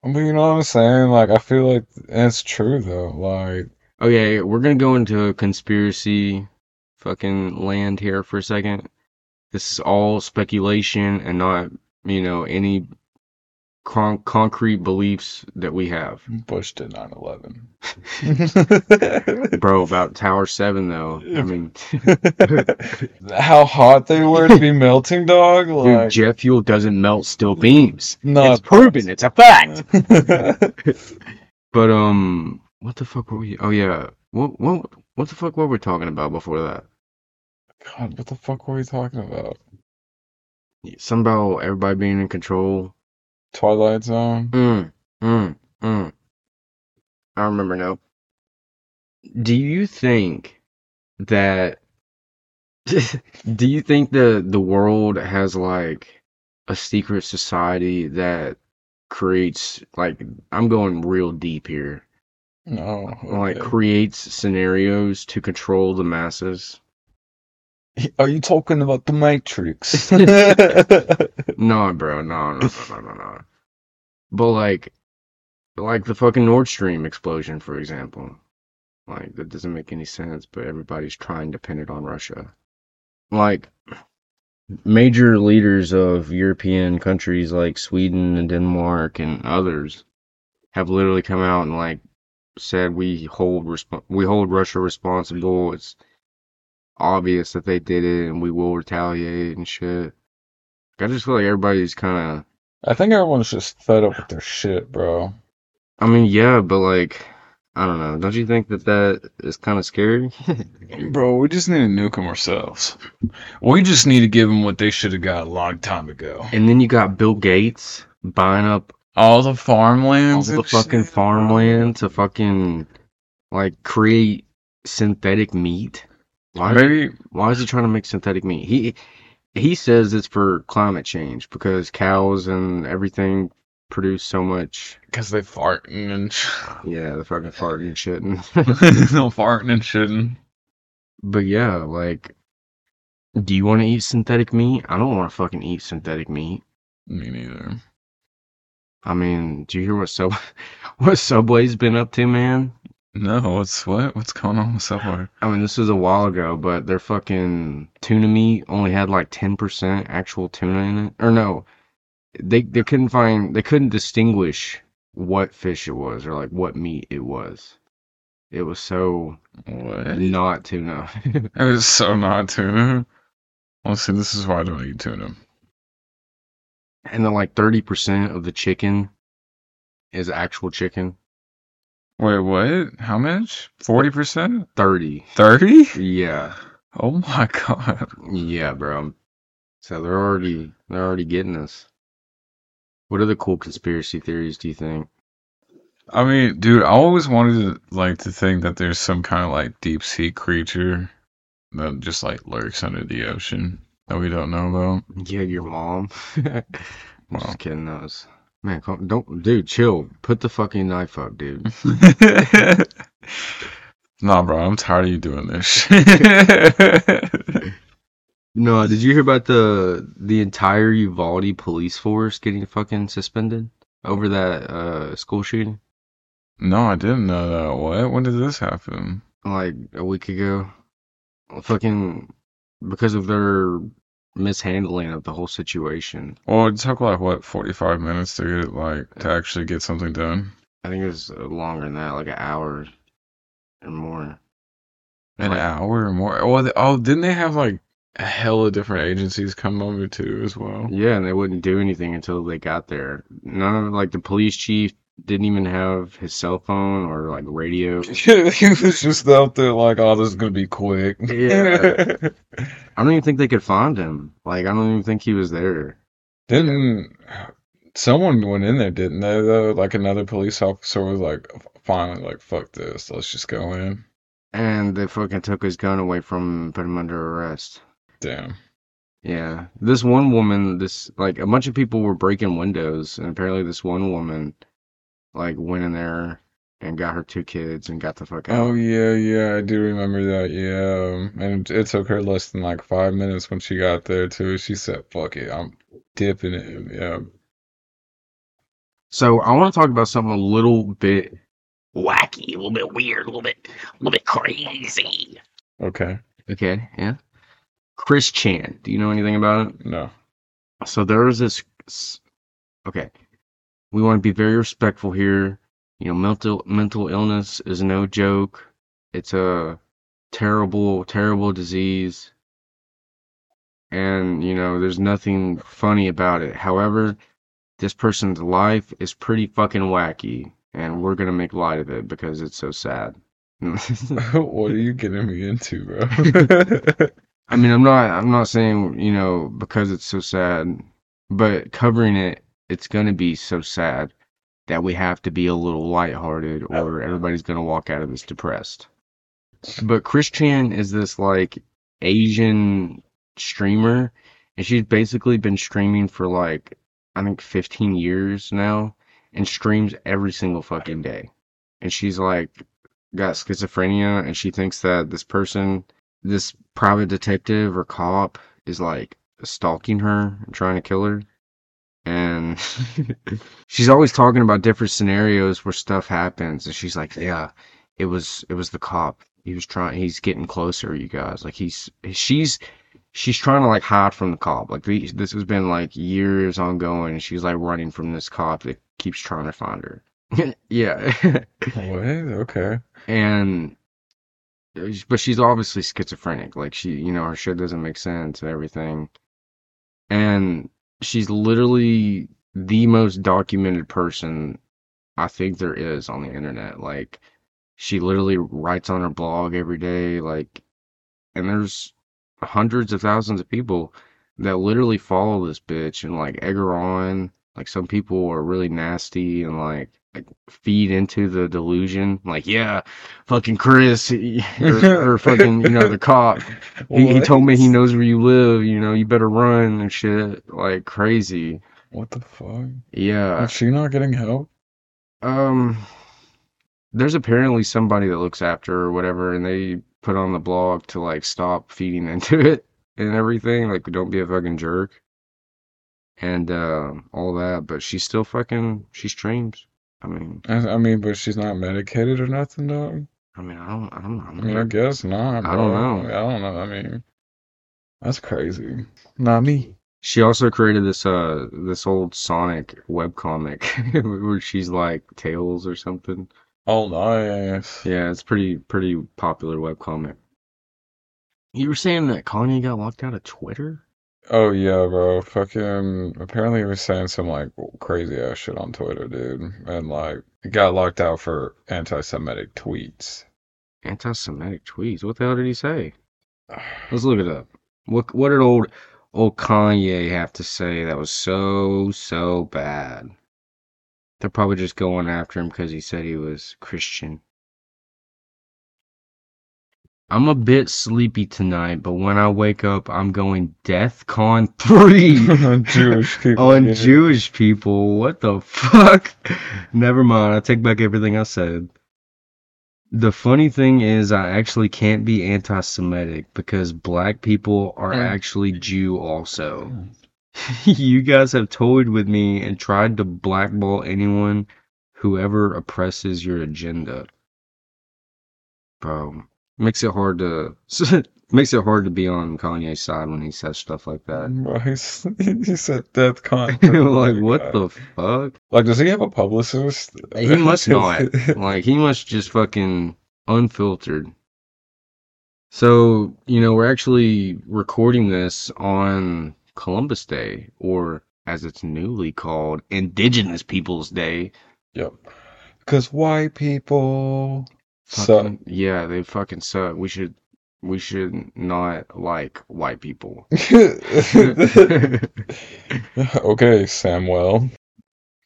But you know what I'm saying? Like, I feel like it's true though. Like, Okay, we're gonna go into a conspiracy fucking land here for a second. This is all speculation and not, you know, any con- concrete beliefs that we have. Bush did 9/11. <laughs> <laughs> Bro, about Tower 7 though. I mean, <laughs> How hot they were to be melting, dog. dude, Like, jet fuel doesn't melt steel beams. no, it's proven, it's a fact. But um, what the fuck were we? Oh yeah, what what what the fuck were we talking about before that? God, what the fuck were we talking about? Something about everybody being in control. Twilight Zone. Mm, mm, mm. I remember now. Do you think that? <laughs> do you think the the world has like a secret society that creates like I'm going real deep here. No, Like creates scenarios to control the masses. <laughs> Are you talking about the Matrix? <laughs> No, bro, no, no, no, no, no. But like, like the fucking Nord Stream explosion, for example. Like that doesn't make any sense, but everybody's trying to pin it on Russia. Like major leaders of European countries like Sweden and Denmark and others have literally come out and like said we hold resp- we hold Russia responsible. It's obvious that they did it and we will retaliate and shit. I just feel like everybody's kind of I think everyone's just fed up with their shit, bro. I mean, yeah, but like, I don't know. Don't you think that that is kind of scary? <laughs> Bro, we just need to nuke them ourselves. We just need to give them what they should have got a long time ago. and then you got Bill Gates buying up All the farmlands, all the fucking shit, farmland to fucking like create synthetic meat. Why? Why is he trying to make synthetic meat? He he says it's for climate change because cows and everything produce so much. because they farting and sh- Yeah, the fucking farting and shit. <laughs> <laughs> and- no farting and shitting. But yeah, like, do you want to eat synthetic meat? I don't want to fucking eat synthetic meat. Me neither. I mean, do you hear what sub <laughs> what Subway's been up to, man? No, what's what? What's going on with Subway? I mean, this was a while ago, but their fucking tuna meat only had like ten percent actual tuna in it. Or no, they they couldn't find they couldn't distinguish what fish it was or like what meat it was. It was so What? not tuna. <laughs> It was so not tuna. Well, see, this is why I don't eat tuna. and then like thirty percent of the chicken is actual chicken. Wait, what? How much? Forty percent? Thirty. Thirty? Yeah. Oh my <laughs> god. Yeah, bro. So they're already they're already getting us. What other cool conspiracy theories do you think? I mean, dude, I always wanted to like to think that there's some kind of like deep sea creature that just like lurks under the ocean that we don't know about. Yeah, your mom. <laughs> I'm Wow. just kidding. That was man. Calm, don't, dude. Chill. Put the fucking knife up, dude. <laughs> nah, bro, I'm tired of you doing this. <laughs> No, did you hear about the the entire Uvalde police force getting fucking suspended over that uh school shooting no, I didn't know that. What? When did this happen? like a week ago? Fucking because of their mishandling of the whole situation. Well, it took like what, 45 minutes to get like to actually get something done. I think it was uh, longer than that, like an hour or more. An Like- hour or more. Oh, they, oh, didn't they have like a hell of different agencies come over too as well? Yeah, and they wouldn't do anything until they got there. None of like the police chief didn't even have his cell phone or like radio. <laughs> he was just out there like, oh, this is gonna be quick. Yeah. <laughs> I don't even think they could find him. Like I don't even think he was there. Didn't someone went in there, didn't they though? Like another police officer was like finally like, fuck this, let's just go in. And they fucking took his gun away from him and put him under arrest. Damn. Yeah. This one woman, this like a bunch of people were breaking windows and apparently this one woman like went in there and got her two kids and got the fuck out. Oh yeah, yeah, I do remember that. Yeah, and it took her less than like five minutes when she got there too. She said, "Fuck it, I'm dipping it." Yeah. So I want to talk about something a little bit wacky, a little bit weird, a little bit, a little bit crazy. Okay. Okay, yeah. Chris Chan, do you know anything about it? No. So there was this. Okay, we want to be very respectful here. You know, mental mental illness is no joke. It's a terrible, terrible disease, and you know, there's nothing funny about it. However, this person's life is pretty fucking wacky, and we're gonna make light of it because it's so sad. <laughs> <laughs> what are you getting me into, bro? <laughs> I mean, I'm not I'm not saying, you know, because it's so sad, but covering it, it's gonna be so sad that we have to be a little lighthearted oh. or everybody's gonna walk out of this depressed. But Chris Chan is this like Asian streamer, and she's basically been streaming for like I think 15 years now, and streams every single fucking day. And she's like got schizophrenia, and she thinks that this person, this private detective or cop, is like stalking her and trying to kill her. And <laughs> she's always talking about different scenarios where stuff happens, and she's like, "Yeah, it was it was the cop. He was trying. He's getting closer, you guys. Like he's she's." She's trying to like hide from the cop. Like the- this has been like years ongoing. and She's like running from this cop that keeps trying to find her. <laughs> yeah. <laughs> what? Okay. and but she's obviously schizophrenic like she you know her shit doesn't make sense and everything and she's literally the most documented person i think there is on the internet. Like she literally writes on her blog every day like and there's hundreds of thousands of people that literally follow this bitch and like egg her on. Like some people are really nasty and like like feed into the delusion like yeah fucking chris or, or <laughs> fucking you know the cop. He, he told me he knows where you live you know you better run and shit like crazy. What the fuck? yeah. Is she not getting help? um there's apparently somebody that looks after her or whatever and they put on the blog to like stop feeding <laughs> into it and everything like don't be a fucking jerk. And uh, all that but she's still fucking she streams i mean I, I mean, but she's not medicated or nothing, dog. i mean i don't i don't know I mean, I guess not. I don't know. I don't know. I mean, that's crazy. Not me. She also created this uh this old Sonic webcomic <laughs> where she's like Tails or something. Oh, nice. Yeah, it's pretty pretty popular webcomic. You were saying that Kanye got locked out of Twitter? Oh yeah, bro. Fucking apparently he was saying some like crazy ass shit on Twitter, dude. And like he got locked out for anti-Semitic tweets. Anti-Semitic tweets. What the hell did he say? <sighs> Let's look it up. What what did old old Kanye have to say that was so so bad? They're probably just going after him because he said he was Christian. I'm a bit sleepy tonight, but when I wake up, I'm going DEFCON 3 <laughs> Jewish people. on yeah. Jewish people. What the fuck? <laughs> Never mind. I take back everything I said. The funny thing is, I actually can't be anti Semitic because black people are Mm. actually Jew also. <laughs> you guys have toyed with me and tried to blackball anyone whoever oppresses your agenda. Bro, makes it hard to <laughs> makes it hard to be on Kanye's side when he says stuff like that. <laughs> He's, he said death <laughs> con. like what the uh, fuck? Like, does he have a publicist? He must not. Like he must just fucking unfiltered. So, you know, we're actually recording this on Columbus Day, or as it's newly called, Indigenous Peoples Day. Yep. Because white people Fucking, yeah, they fucking suck. We should we should not like white people. <laughs> <laughs> okay, Samuel.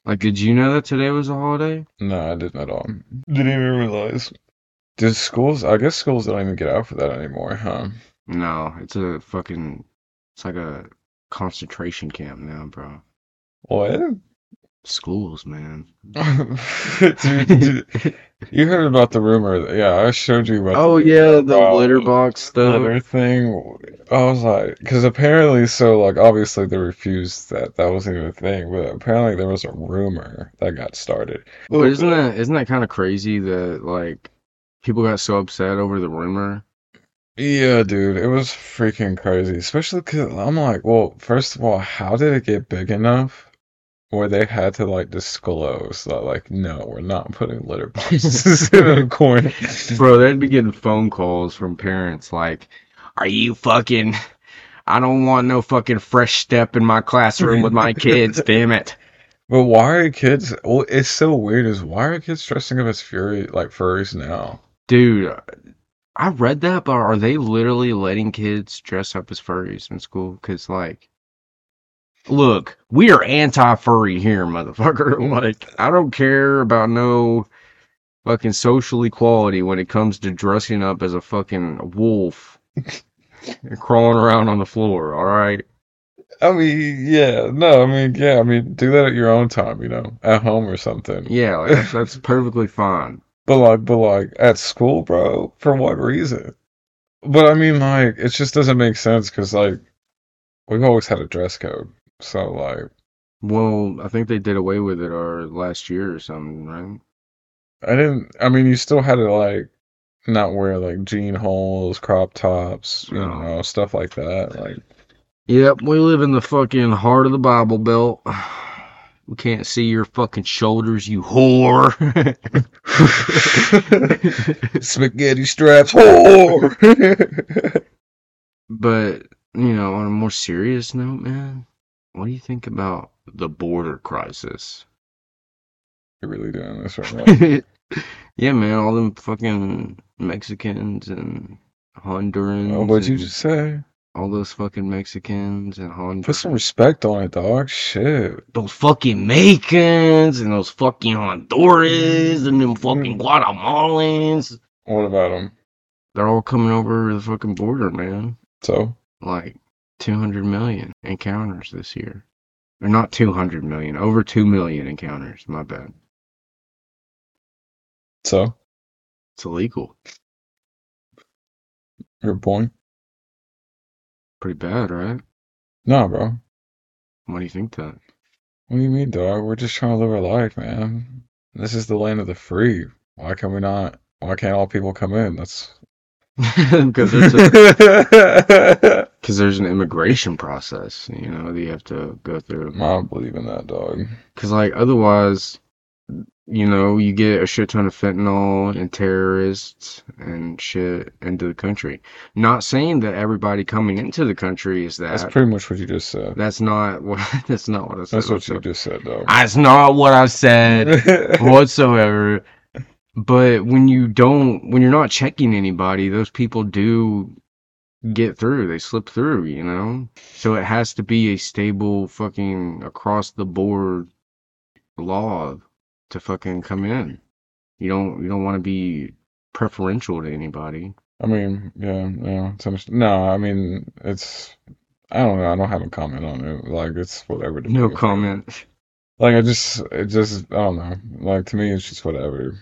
Like, did you know that today was a holiday? No, I didn't at all. Didn't even realize. Did schools? I guess schools don't even get out for that anymore, huh? No, it's a fucking it's like a concentration camp now, bro. What? Schools, man. dude, <laughs> dude, you heard about the rumor? Yeah, I showed you about. Oh the yeah, the about litter box stuff. litter thing. I was like, because apparently, so like obviously they refused that that wasn't even a thing, but apparently there was a rumor that got started. But isn't that isn't that kind of crazy that like people got so upset over the rumor? Yeah, dude, it was freaking crazy. Especially because I'm like, well, first of all, how did it get big enough where they had to like disclose that, like, no, we're not putting litter <laughs> boxes in a corner. Bro, they'd be getting phone calls from parents like, "Are you fucking? I don't want no fucking fresh step in my classroom with my kids. <laughs> Damn it!" But why are kids? Well, it's so weird. Is why are kids dressing up as fury like furries now? Dude, I read that, but are they literally letting kids dress up as furries in school? Because, like, look, we are anti furry here, motherfucker. <laughs> Like, I don't care about no fucking social equality when it comes to dressing up as a fucking wolf and crawling around on the floor, alright? I mean, yeah, no, I mean, yeah, I mean, do that at your own time, you know, at home or something. Yeah, like, that's, that's perfectly fine. But like, but like at school, bro, for what reason? But I mean, like, it just doesn't make sense because like we've always had a dress code, so like, Well, I think they did away with it or last year or something, right? I didn't. I mean, you still had to like not wear like jean holes, crop tops, you No. know, stuff like that. Like, Yep, we live in the fucking heart of the Bible Belt. We can't see your fucking shoulders, you whore. <laughs> spaghetti straps, <laughs> whore. <laughs> but, you know, on a more serious note, man, what do you think about the border crisis? You're really doing this right now. yeah, man, all them fucking Mexicans and Hondurans. Oh, what'd you just say? All those fucking Mexicans and Hondurans. Put some respect on it, dog. Shit. those fucking Mexicans and those fucking Hondurans and them fucking mm. Guatemalans. What about them? They're all coming over the fucking border, man. So, Like 200 million encounters this year. Or not 200 million, over 2 million encounters. My bad. so It's illegal. your point? Pretty bad, right? No, bro. What do you think that? What do you mean, dog? We're just trying to live our life, man. This is the land of the free. Why can we not? Why can't all people come in? That's <laughs> Because there's, a- <laughs> 'cause there's an immigration process, you know, that you have to go through. I don't believe in that, dog. Because, like, otherwise, you know, you get a shit ton of fentanyl and terrorists and shit into the country. Not saying that everybody coming into the country is that. That's pretty much what you just said. That's not what. <laughs> That's not what I said. That's what you just said, dog. That's not what I said whatsoever. But when you don't, when you're not checking anybody, those people do get through. They slip through, you know? So it has to be a stable fucking across the board law to fucking come in. You don't, you don't want to be preferential to anybody. I mean, yeah, yeah. It's underst- no, I mean, it's. I don't know. I don't have a comment on it. Like, it's whatever. to No me. comment. Like, I just, it just, I don't know. Like, to me, it's just whatever.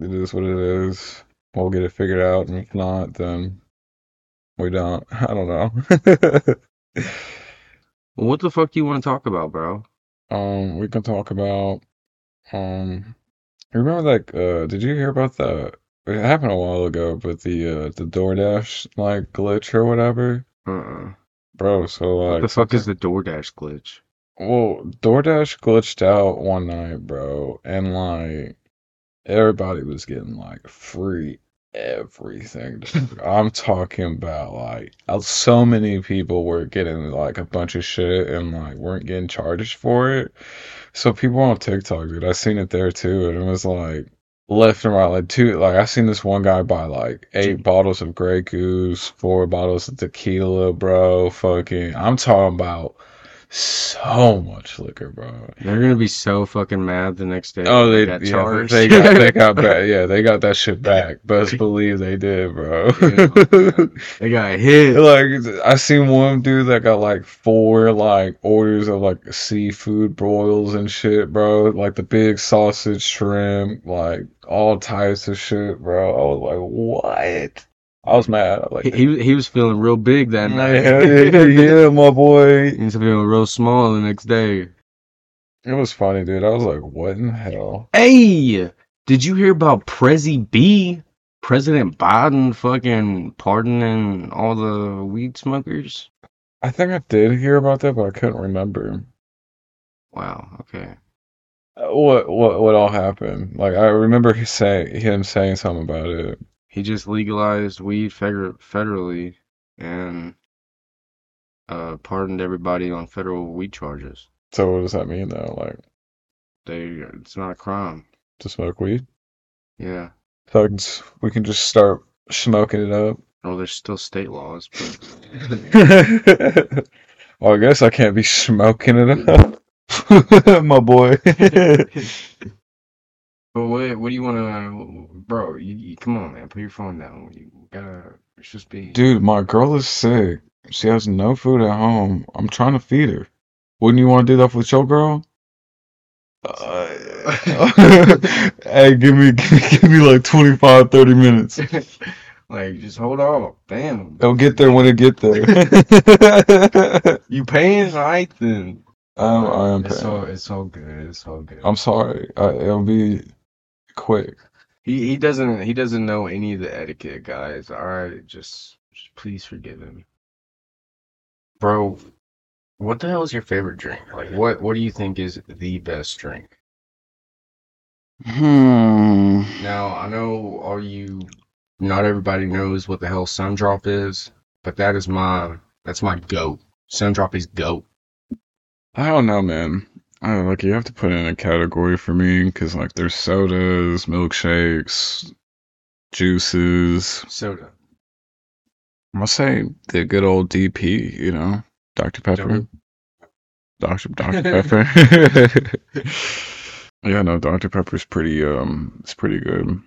It is what it is. We'll get it figured out, and if not, then we don't. <laughs> I don't know. <laughs> What the fuck do you want to talk about, bro? um, we can talk about. Um, remember like, uh, did you hear about the? It happened a while ago, but the uh, the DoorDash like glitch or whatever, Uh-uh. bro. So What like, the fuck is the DoorDash glitch? Well, DoorDash glitched out one night, bro, and like everybody was getting like free everything. I'm talking about like uh, so many people were getting like a bunch of shit and like weren't getting charged for it. So people on TikTok, dude, I seen it there too, and it was like left and right, like two. Like I seen this one guy buy like eight bottles of Grey Goose, four bottles of tequila, bro. Fucking, I'm talking about so much liquor, bro. They're gonna be so fucking mad the next day. Oh, they got yeah, they got they got back. <laughs> Yeah, they got that shit back. Best believe they did, bro. they got hit. <laughs> like I seen one dude that got like four like orders of like seafood broils and shit, bro. Like the big sausage, shrimp, like all types of shit, bro. I was like, what? I was mad. I was He, like, he he was feeling real big that night. yeah, yeah, <laughs> yeah, my boy. He was feeling real small the next day. It was funny, dude. I was like, what in the hell? Hey, did you hear about Prezi B? President Biden fucking pardoning all the weed smokers? I think I did hear about that, but I couldn't remember. Wow. Okay. Uh, What what what all happened? Like I remember he say him saying something about it. He just legalized weed federally and uh pardoned everybody on federal weed charges. So what does that mean though? Like They it's not a crime. to smoke weed? Yeah. So I can s- we can just start smoking it up. Well, there's still state laws, but <laughs> well, I guess I can't be smoking it up, <laughs> my boy. <laughs> But what what do you want to, bro? You, you come on, man. Put your phone down. You gotta. It's just be. Dude, my girl is sick. She has no food at home. I'm trying to feed her. Wouldn't you want to do that with your girl? Uh, <laughs> hey, give me, give <laughs> me, give me like 25, 30 minutes. <laughs> like, just hold on. Damn. It'll get there when it get there. You paying? Right then. um, I am It's paying. all. It's all good. It's all good. I'm sorry. I, it'll be quick. He he doesn't he doesn't know any of the etiquette, guys. All right, just, just please forgive him, bro. What the hell is your favorite drink? Like, what what do you think is the best drink? Hmm. Now I know all you, not everybody knows what the hell Sundrop is, but that is my that's my goat. Sundrop is goat. I don't know, man. I don't know, like you have to put in a category for me because like there's sodas, milkshakes, juices. Soda. I'm gonna say the good old DP, you know, Dr Pepper, Dr Dr <laughs> Pepper. <laughs> yeah, no, Dr Pepper's pretty um, it's pretty good.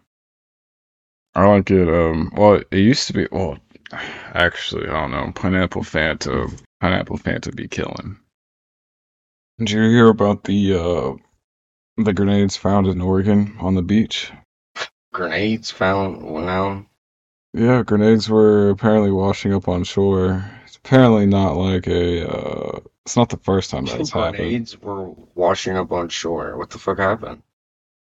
I like it. Um, well, it used to be. Well, <sighs> actually, I don't know. Pineapple Fanta, pineapple Fanta be killing. Did you hear about the uh, the grenades found in Oregon on the beach? Grenades found well. Yeah, grenades were apparently washing up on shore. It's apparently not like a. Uh, it's not the first time that's happened. Grenades were washing up on shore. What the fuck happened?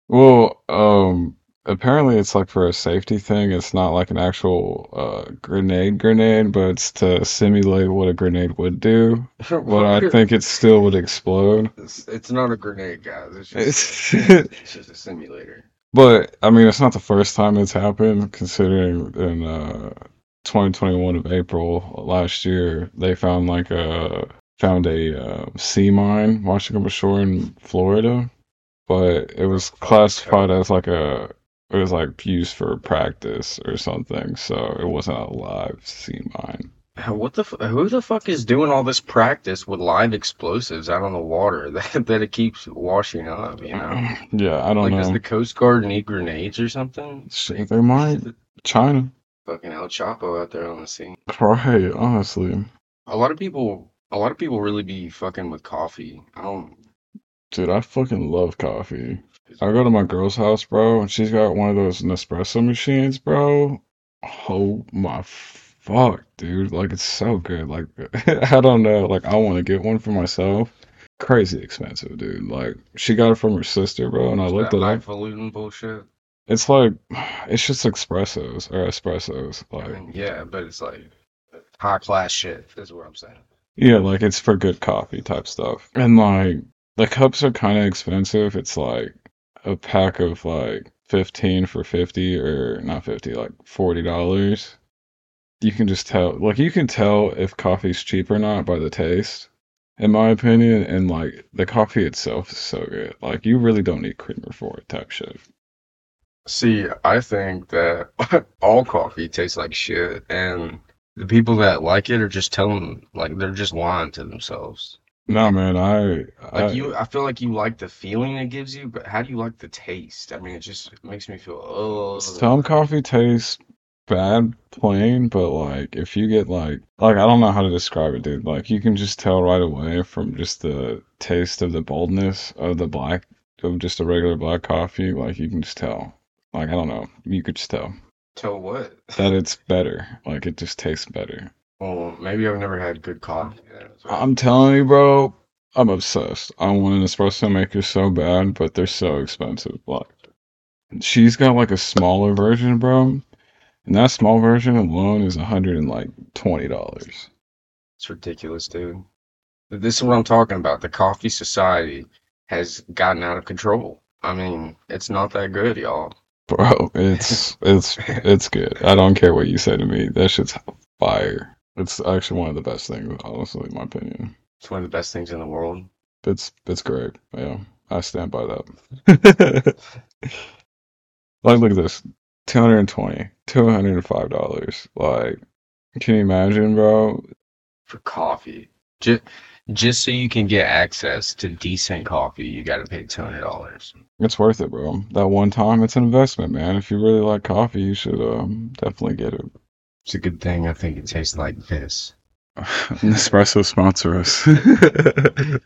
Well, um, apparently it's like for a safety thing. It's not like an actual uh grenade grenade, but it's to simulate what a grenade would do. <laughs> But I think it still would explode. It's, it's not a grenade, guys. It's just, It's, <laughs> it's just a simulator. but I mean, it's not the first time it's happened. Considering in uh 2021 of April last year, they found like a found a uh, sea mine washing up ashore in Florida, but it was classified as like a it was like used for practice or something, so it wasn't a live sea mine. What the? F- who the fuck is doing all this practice with live explosives out on the water <laughs> that that it keeps washing up? You know, <clears throat> Yeah, I don't know. does the Coast Guard need grenades or something? Shit, they might <laughs> China, Fucking El Chapo out there on the scene. right? Honestly, A lot of people, a lot of people really be fucking with coffee. I don't. dude, I fucking love coffee. I go to my girl's house, bro, and she's got one of those Nespresso machines, bro. Oh my fuck, dude. Like, it's so good. Like, <laughs> I don't know. Like, I want to get one for myself. Crazy expensive, dude. Like, she got it from her sister, bro, and I looked at it up. highfalutin bullshit. It's like, <sighs> it's just espressos or espressos. I Like, mean, yeah, but it's like high class shit. Is what I'm saying. Yeah, like it's for good coffee type stuff. And like the cups are kind of expensive. It's like a pack of like 15 for 50 or not 50, like $40. You can just tell, like you can tell if coffee's cheap or not by the taste. in my opinion. And like the coffee itself is so good. Like you really don't need creamer for it, type shit. See, I think that <laughs> all coffee tastes like shit, and the people that like it are just telling, like, they're just lying to themselves. No, man, I, Like I, you, I feel like you like the feeling it gives you, but how do you like the taste? I mean, it just makes me feel, oh, some coffee tastes bad plain, but like if you get like, like I don't know how to describe it, dude. Like you can just tell right away from just the taste of the boldness of the black, of just a regular black coffee. Like you can just tell. Like I don't know, you could just tell tell what? that it's <laughs> better. Like it just tastes better. Well, maybe I've never had good coffee. then, as well. I'm telling you, bro, I'm obsessed. I want an espresso maker so bad, but they're so expensive. Like, she's got like a smaller version, bro, and that small version alone is a hundred and like twenty dollars. It's ridiculous, dude. This is what I'm talking about. The coffee society has gotten out of control. I mean, it's not that good, y'all. Bro, it's it's it's good. I don't care what you say to me. That shit's fire. It's actually one of the best things, honestly, in my opinion. It's one of the best things in the world. It's it's great. Yeah, I stand by that. <laughs> like, look at this. 220 $205. Like, can you imagine, bro? for coffee. Just just so you can get access to decent coffee, you got to pay two hundred dollars. It's worth it, bro. That one time, it's an investment, man. If you really like coffee, you should um definitely get it. It's a good thing. I think it tastes like piss. <laughs> Nespresso sponsor us. <laughs>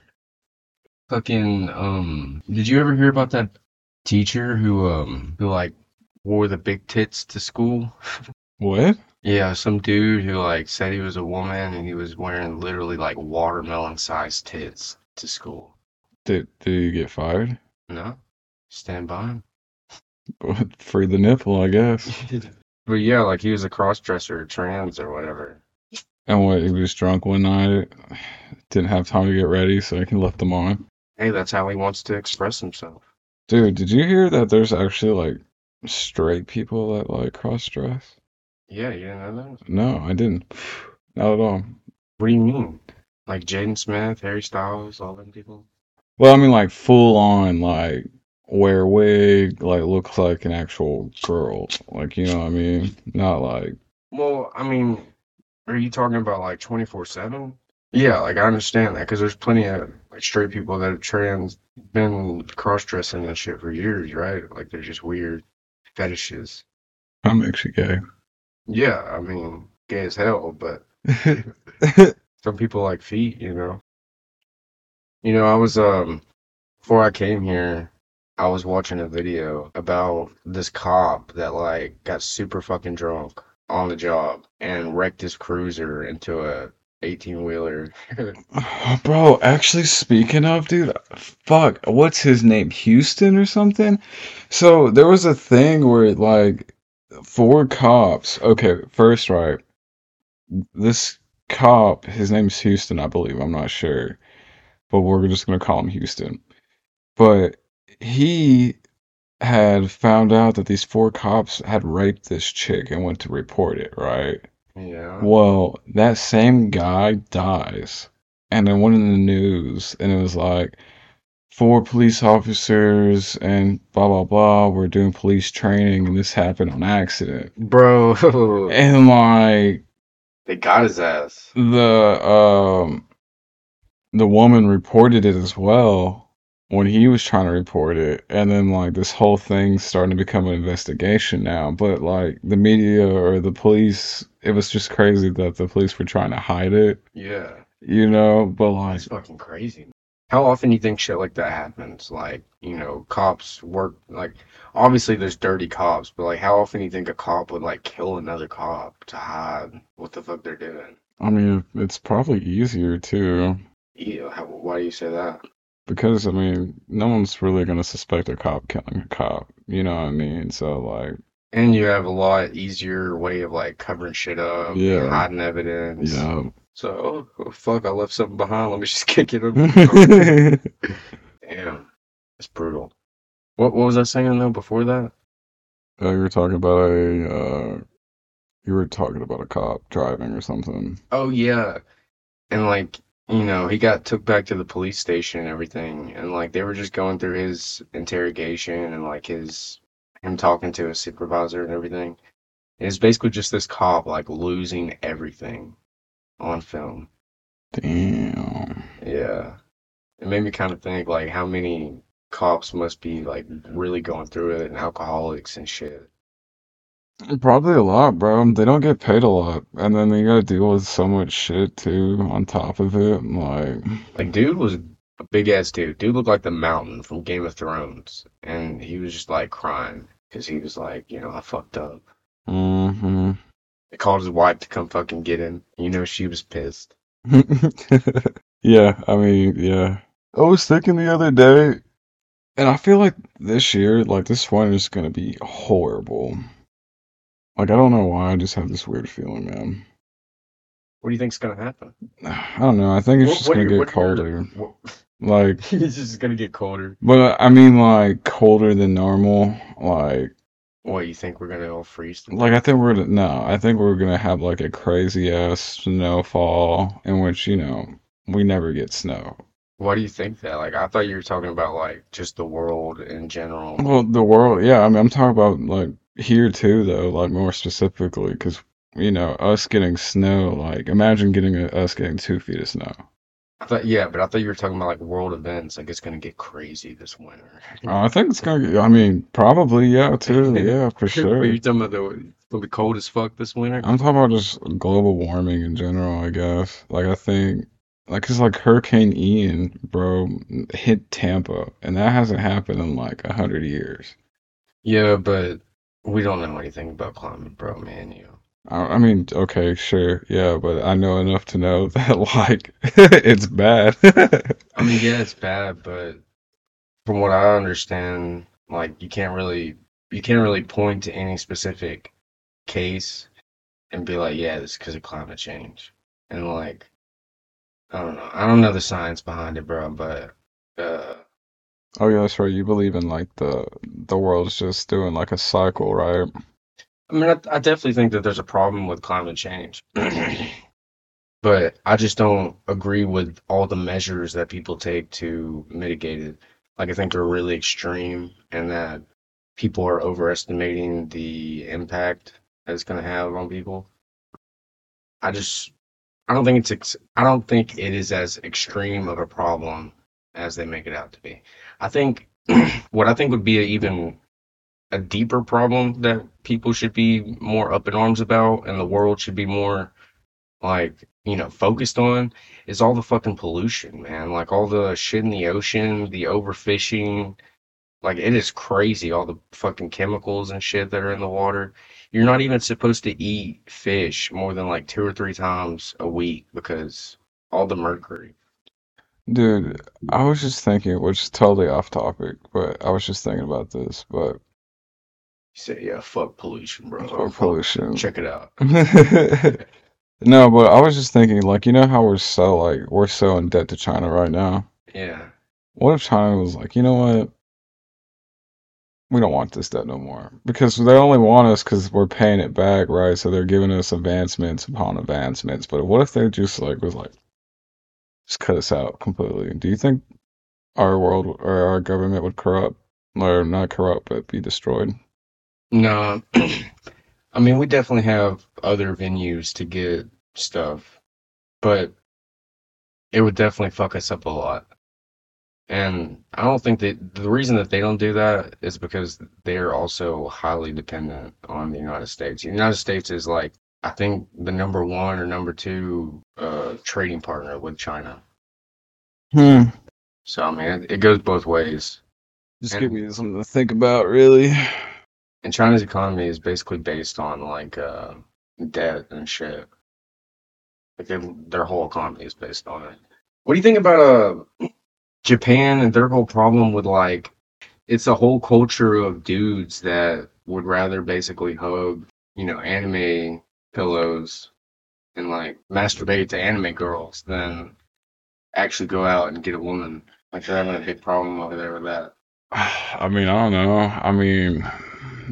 Fucking um, did you ever hear about that teacher who um who like wore the big tits to school? what? Yeah, some dude who like said he was a woman and he was wearing literally like watermelon sized tits to school. Did did you get fired? No, stand by him. <laughs> Free the nipple, I guess. But yeah, like he was a cross dresser, trans or whatever. And what? He was drunk one night, didn't have time to get ready, so he left them on. Hey, that's how he wants to express himself. Dude, did you hear that there's actually like straight people that like cross dress? Yeah, you didn't know that? No, I didn't. Not at all. What do you mean? Like Jaden Smith, Harry Styles, all them people? Well, I mean like full on like wear wig, like looks like an actual girl. Like, you know what I mean? Not like Well, I mean, are you talking about like 24 7? Yeah, like I understand that because there's plenty of like straight people that have trans been cross dressing and shit for years, right? Like they're just weird fetishes. I'm actually gay. Yeah, I mean, gay as hell, but <laughs> some people like feet, you know. You know, I was um before I came here, I was watching a video about this cop that like got super fucking drunk on the job and wrecked his cruiser into a 18 wheeler. <laughs> <sighs> Bro, actually speaking of, dude, fuck, what's his name? Houston or something? So there was a thing where like four cops. Okay, first right. This cop, his name's Houston, I believe. I'm not sure. But we're just gonna call him Houston. But he had found out that these four cops had raped this chick and went to report it, right? yeah. Well, that same guy dies. And then went in the news, and it was like four police officers and blah blah blah were doing police training, and this happened on accident. Bro, <laughs> And like they got his ass. the um the woman reported it as well when he was trying to report it and then like this whole thing's starting to become an investigation now but like the media or the police it was just crazy that the police were trying to hide it Yeah. you know but like That's fucking crazy. How often do you think shit like that happens? Like, you know, cops work like obviously there's dirty cops, but like how often do you think a cop would like kill another cop to hide what the fuck they're doing? i mean it's probably easier too Yeah, how, why do you say that? Because i mean no one's really going to suspect a cop killing a cop you know what i mean so like And you have a lot easier way of like covering shit up, Yeah. hiding evidence. yeah So, oh, oh, fuck, I left something behind. Let me just <laughs> kick it up. <laughs> Damn, it's brutal. What what was I saying though before that? Uh, you were talking about a, uh, you were talking about a cop driving or something. Oh yeah, and like you know, he got took back to the police station and everything, and like they were just going through his interrogation and like his him talking to his supervisor and everything. And it's basically just this cop like losing everything on film. Damn. Yeah. It made me kind of think like how many cops must be like really going through it and alcoholics and shit. Probably a lot, bro. They don't get paid a lot, and then they gotta deal with so much shit too on top of it. Like, Like dude was a big ass dude. Dude looked like the mountain from Game of Thrones. And he was just like crying because he was like, you know, I fucked up. mm-hmm. They called his wife to come fucking get him. You know, she was pissed. <laughs> Yeah, I mean, yeah. I was thinking the other day, and I feel like this year, like this one is gonna be horrible. Like, I don't know why, I just have this weird feeling, man. What do you think's gonna happen? <sighs> I don't know. I think it's What, just what, gonna get colder. <laughs> your- Like, <laughs> it's just gonna get colder. but I mean, like colder than normal. Like, What, you think we're gonna all freeze? like I think we're gonna no, I think we're gonna have like a crazy ass snowfall in which you know we never get snow. Why do you think that? Like, I thought you were talking about like just the world in general. Well, the world, yeah. I mean, I'm talking about like here too, though, like more specifically, because you know us getting snow. Like, imagine getting a, us getting two feet of snow. I thought, yeah, but I thought you were talking about like world events. Like, it's gonna get crazy this winter. Uh, I think it's gonna. Get, I mean, probably yeah, too. Yeah, <laughs> for Are sure. you talking about the gonna be cold as fuck this winter? I'm talking about just global warming in general, I guess. Like, I think, like, it's like Hurricane Ian, bro, hit Tampa, and that hasn't happened in like a hundred years. Yeah, but we don't know anything about climate, bro, man. You. I, I mean, okay, sure, yeah, but I know enough to know <laughs> that like <laughs> it's bad. I mean, yeah, it's bad, but from what I understand, like you can't really you can't really point to any specific case and be like, yeah, this is because of climate change. And like, I don't know. I don't know the science behind it, bro, but uh, Oh yeah, that's right. You believe in like the the world's just doing like a cycle, right? I mean, I, I definitely think that there's a problem with climate change. <clears throat> but I just don't agree with all the measures that people take to mitigate it. Like, I think they're really extreme and that people are overestimating the impact that it's going to have on people. I just, I don't think it's, ex- I don't think it is as extreme of a problem as they make it out to be. I think <clears throat> what I think would be even a deeper problem that people should be more up in arms about and the world should be more like you know focused on is all the fucking pollution man. Like all the shit in the ocean the overfishing. Like it is crazy all the fucking chemicals and shit that are in the water. You're not even supposed to eat fish more than like two or three times a week because all the mercury Dude, I was just thinking, which is totally off topic, but I was just thinking about this, but you say yeah fuck pollution bro fuck- pollution. check it out <laughs> No, but I was just thinking, like, you know how we're so like we're so in debt to China right now? yeah What if China was like, you know what? We don't want this debt no more because they only want us because we're paying it back, right? So they're giving us advancements upon advancements. But what if they just like was like, just cut us out completely? Do you think our world or our government would corrupt, or not corrupt, but be destroyed? No, <clears throat> I mean we definitely have other venues to get stuff, but it would definitely fuck us up a lot. And I don't think that the reason that they don't do that is because they're also highly dependent on the United States. The United States is like I think the number one or number two uh, trading partner with China. Hmm. So I mean it, it goes both ways. Just And- give me something to think about, really. And China's economy is basically based on like uh, debt and shit. Like they, their whole economy is based on it. What do you think about uh Japan and their whole problem with like it's a whole culture of dudes that would rather basically hug, you know, anime pillows and like masturbate to anime girls than actually go out and get a woman. Like they're having a big problem over there with that. <sighs> I mean, I don't know. I mean,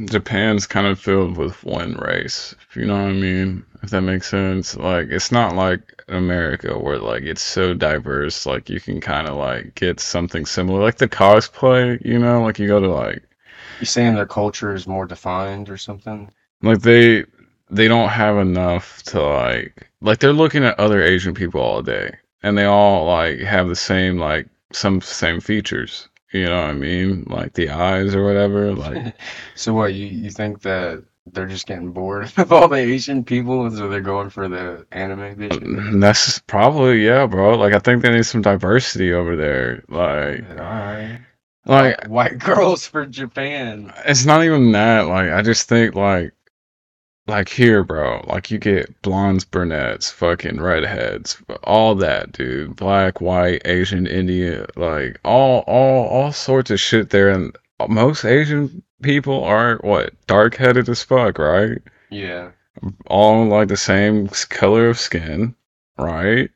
Japan's kind of filled with one race. If you know what I mean, if that makes sense. Like it's not like America where like it's so diverse. Like you can kind of like get something similar, like the cosplay. You know, like you go to like You saying their culture is more defined or something? like they they don't have enough to like like they're looking at other Asian people all day, and they all like have the same like some same features. You know what I mean? Like the eyes or whatever. Like <laughs> So what, you, you think that they're just getting bored <laughs> of all the Asian people, so they're going for the anime vision. that's probably yeah, bro. Like I think they need some diversity over there. Like Alright. like White <laughs> girls for Japan. it's not even that. Like I just think like like here, bro. Like you get blondes, brunettes, fucking redheads, all that, dude. Black, white, Asian, Indian, like all all all sorts of shit there. And most Asian people are what dark headed as fuck, right? Yeah. all like the same color of skin, right?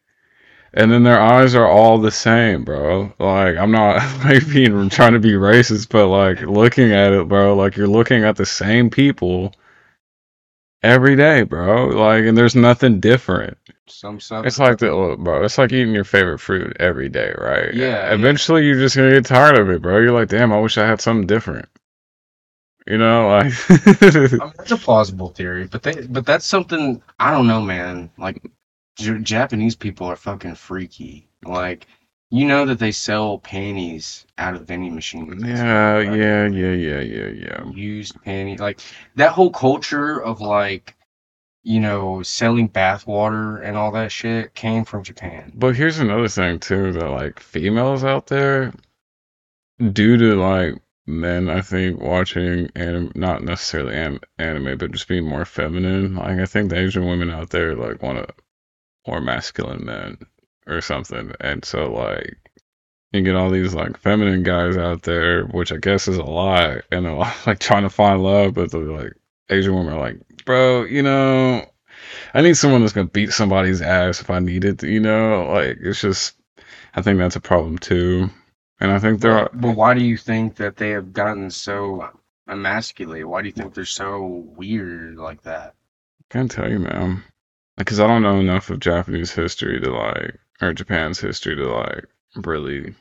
And then their eyes are all the same, bro. Like I'm not <laughs> like being trying to be racist, but like looking at it, bro, like you're looking at the same people every day, bro. Like and there's nothing different. Some stuff. It's like the look, oh, bro. It's like eating your favorite fruit every day, right? Yeah, yeah. Eventually, you're just gonna get tired of it, bro. You're like, damn, I wish I had something different. You know, like I mean, that's a plausible theory, but they, but that's something I don't know, man. Like J- Japanese people are fucking freaky. Like you know that they sell panties out of vending machines. Yeah, right? yeah, yeah, yeah, yeah, yeah. Used panties, like that whole culture of like, you know, selling bathwater and all that shit came from Japan. But here's another thing too that like females out there, due to like men, I think watching anime, not necessarily an- anime, but just being more feminine. Like I think the Asian women out there like want a more masculine men or something, and so like you get all these like feminine guys out there, which I guess is a lot, and they're <laughs> like trying to find love, but the like Asian women are like, bro, you know, I need someone that's gonna beat somebody's ass if I need it. You know, like it's just, I think that's a problem too, and I think there are. But, why do you think that they have gotten so emasculated? Why do you think they're so weird like that? I Can't tell you, man, because I don't know enough of Japanese history to like, or Japan's history to like really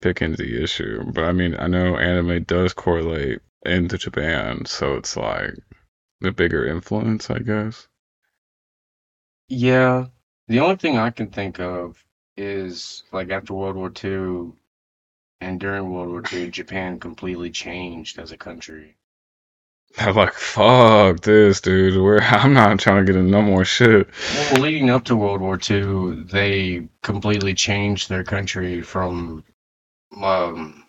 pick into the issue. But I mean, I know anime does correlate into Japan, so it's like the bigger influence, I guess. Yeah, the only thing I can think of is like after World War II and during World War II, Japan completely changed as a country. I'm like, fuck this, dude. We're, <laughs> I'm not trying to get in no more shit. Well, leading up to World War II, they completely changed their country from um,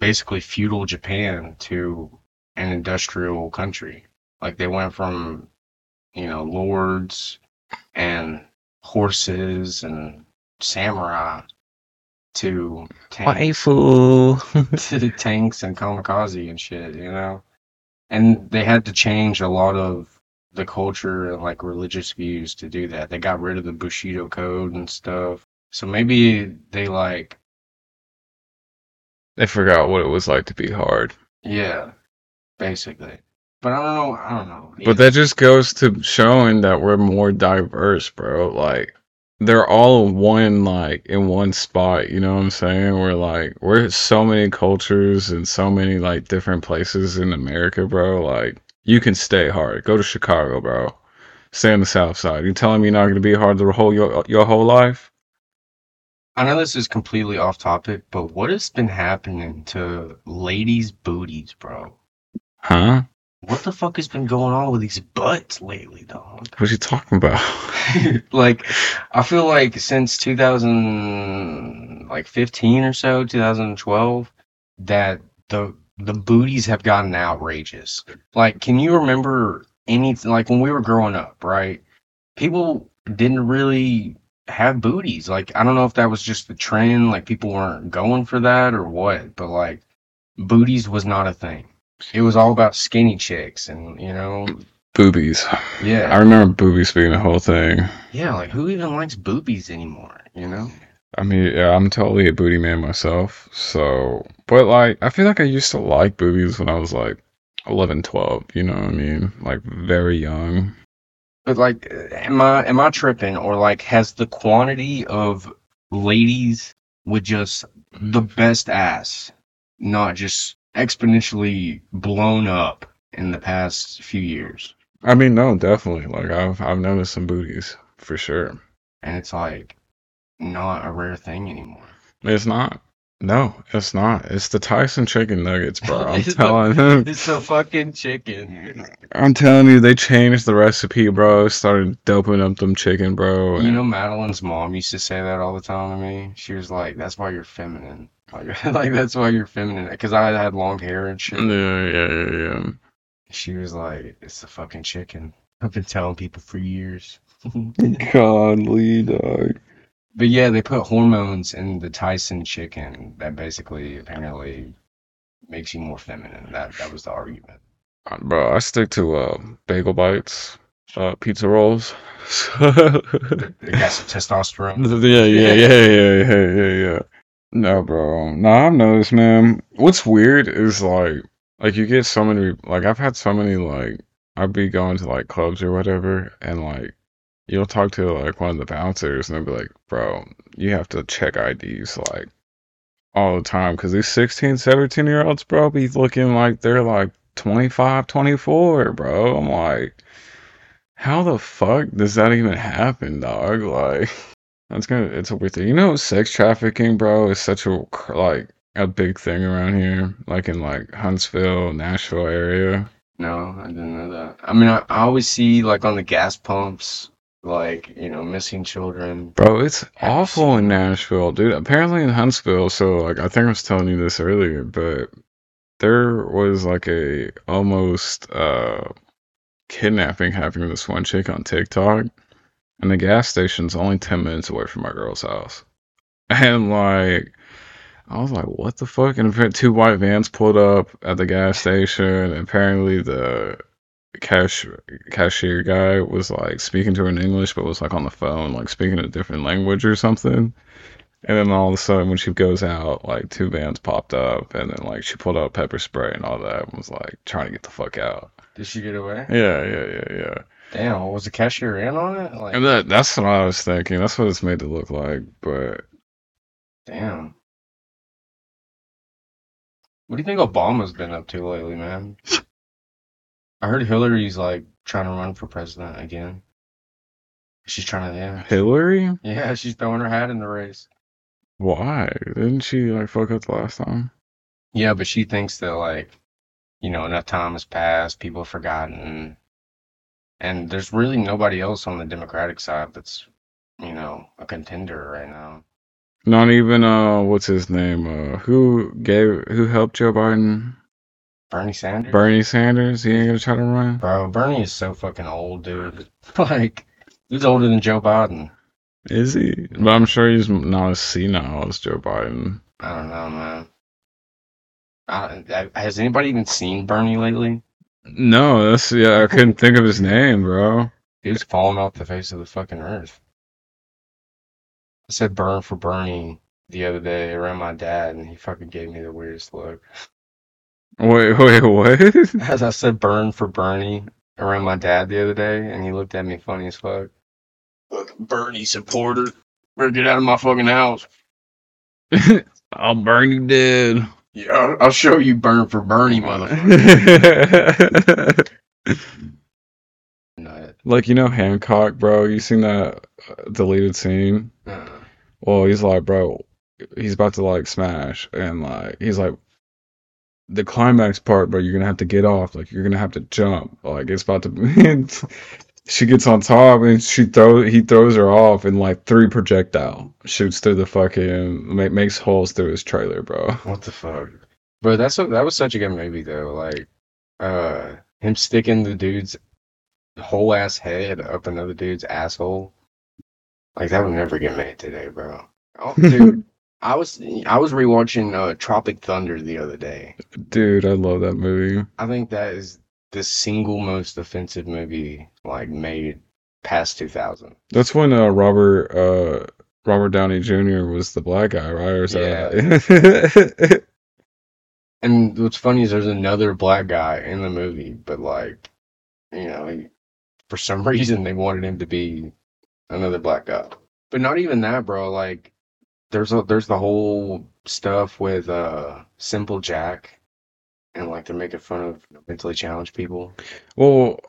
basically feudal Japan to an industrial country. Like they went from, you know, lords and horses and samurai to tanks, <laughs> to tanks and kamikaze and shit, you know? And they had to change a lot of the culture and like religious views to do that. They got rid of the Bushido code and stuff. So maybe they like, They forgot what it was like to be hard. yeah, basically. But I don't know. I don't know. But that just goes to showing that we're more diverse, bro. Like they're all in one like in one spot, you know what I'm saying? We're like we're so many cultures and so many like different places in America, bro. Like you can stay hard. Go to Chicago, bro. Stay on the south side. You telling me you're not gonna be hard the whole your your whole life? I know this is completely off topic, but what has been happening to ladies' booties, bro? Huh? What the fuck has been going on with these butts lately, dog? What are you talking about? <laughs> like, I feel like since 2000, like 15 or so, 2012, that the the booties have gotten outrageous. Like, can you remember anything? Like when we were growing up, right? People didn't really have booties. Like, I don't know if that was just the trend, like people weren't going for that or what, but like booties was not a thing. It was all about skinny chicks and you know, Boobies. Yeah, I remember boobies being a whole thing. Yeah, like who even likes boobies anymore, you know? I mean, yeah, I'm totally a booty man myself. So, but like, I feel like I used to like boobies when I was like 11, 12, you know what I mean? Like very young. But like, am I am I tripping or like has the quantity of ladies with just the best ass not just exponentially blown up in the past few years? I mean, no, definitely. Like I've I've noticed some booties for sure. And it's like not a rare thing anymore. It's not. No, it's not. It's the Tyson chicken nuggets, bro. <laughs> I'm the- telling you. <laughs> It's the fucking chicken. I'm telling you, they changed the recipe, bro. Started doping up them chicken, bro. You know, Madeline's mom used to say that all the time to me. She was like, "That's why you're feminine. Like, <laughs> like that's why you're feminine." Because I had long hair and shit. Yeah, yeah, yeah, yeah. She was like, "It's a fucking chicken." I've been telling people for years. <laughs> Godly dog. But yeah, they put hormones in the Tyson chicken that basically apparently makes you more feminine. That that was the argument. Bro, I stick to uh bagel bites, uh pizza rolls. <laughs> They got some testosterone. yeah, yeah, yeah, yeah, yeah, yeah, yeah. No, bro. No, I've noticed, man. What's weird is like, like you get so many. Like I've had so many. Like I'd be going to like clubs or whatever, and like you'll talk to like one of the bouncers, and they'll be like, "Bro, you have to check IDs like all the time because these 16, 17 year olds, bro, be looking like they're like 25, 24, bro." I'm like, how the fuck does that even happen, dog? <laughs> Like. That's gonna. It's a weird thing. You know, sex trafficking, bro, is such a like a big thing around here, like in like Huntsville, Nashville area. No, I didn't know that. I mean, I, I always see like on the gas pumps, like you know, missing children. Bro, it's awful in Nashville, dude. Apparently in Huntsville, so like I think I was telling you this earlier, but there was like a almost uh kidnapping happening with this one chick on TikTok, and the gas station's only ten minutes away from my girl's house, <laughs> and like. I was like, "What the fuck?" And two white vans pulled up at the gas station. And apparently, the cash cashier guy was like speaking to her in English, but was like on the phone, like speaking a different language or something. And then all of a sudden, when she goes out, like two vans popped up, and then like she pulled out pepper spray and all that, and was like trying to get the fuck out. Did she get away? Yeah, yeah, yeah, yeah. Damn, was the cashier in on it? Like, And that that's what I was thinking. That's what it's made to look like. But damn. What do you think Obama's been up to lately, man? I heard Hillary's like trying to run for president again. She's trying to, yeah. Hillary, Yeah, she's throwing her hat in the race. why didn't she like fuck up the last time? Yeah, but she thinks that like, you know, enough time has passed, people have forgotten, and there's really nobody else on the Democratic side that's, you know, a contender right now. Not even uh, what's his name? Uh, who gave who helped Joe Biden? Bernie Sanders. Bernie Sanders. He ain't gonna try to run. Bro, Bernie is so fucking old, dude. <laughs> like, he's older than Joe Biden. Is he? But I'm sure he's not as senile as Joe Biden. I don't know, man. I, I, has anybody even seen Bernie lately? No, that's yeah. I couldn't think of his name, bro. Dude's falling off the face of the fucking earth. I said burn for Bernie the other day around my dad, and he fucking gave me the weirdest look. Wait, <laughs> wait, what? As I said burn for Bernie around my dad the other day, and he looked at me funny as fuck. Fucking Bernie supporter. Better get out of my fucking house. <laughs> I'll burn you dead. Yeah, I'll, I'll show you burn for Bernie, motherfucker. <laughs> Like you know Hancock, bro. You seen that uh, deleted scene? Uh, Well, he's like, bro, he's about to like smash, and like he's like, the climax part, bro. You're gonna have to get off. Like you're gonna have to jump. Like it's about to. <laughs> she gets on top and she throw he throws her off and like three projectile shoots through the fucking ma- makes holes through his trailer, bro. What the fuck? But that's a, that was such a good movie though. Like, uh, him sticking the dude's whole ass head up another dude's asshole. Like that would never get made today, bro. Oh, <laughs> dude, I was I was rewatching uh, Tropic Thunder the other day. Dude, I love that movie. I think that is the single most offensive movie like made past two thousand. That's when uh, Robert uh, Robert Downey Jr. was the black guy, right? Or is that- <laughs> And what's funny is there's another black guy in the movie, but like, you know, he, for some <laughs> reason they wanted him to be another black guy. But not even that, bro. Like, there's a there's the whole stuff with uh Simple Jack, and like they're making fun of mentally challenged people. Well,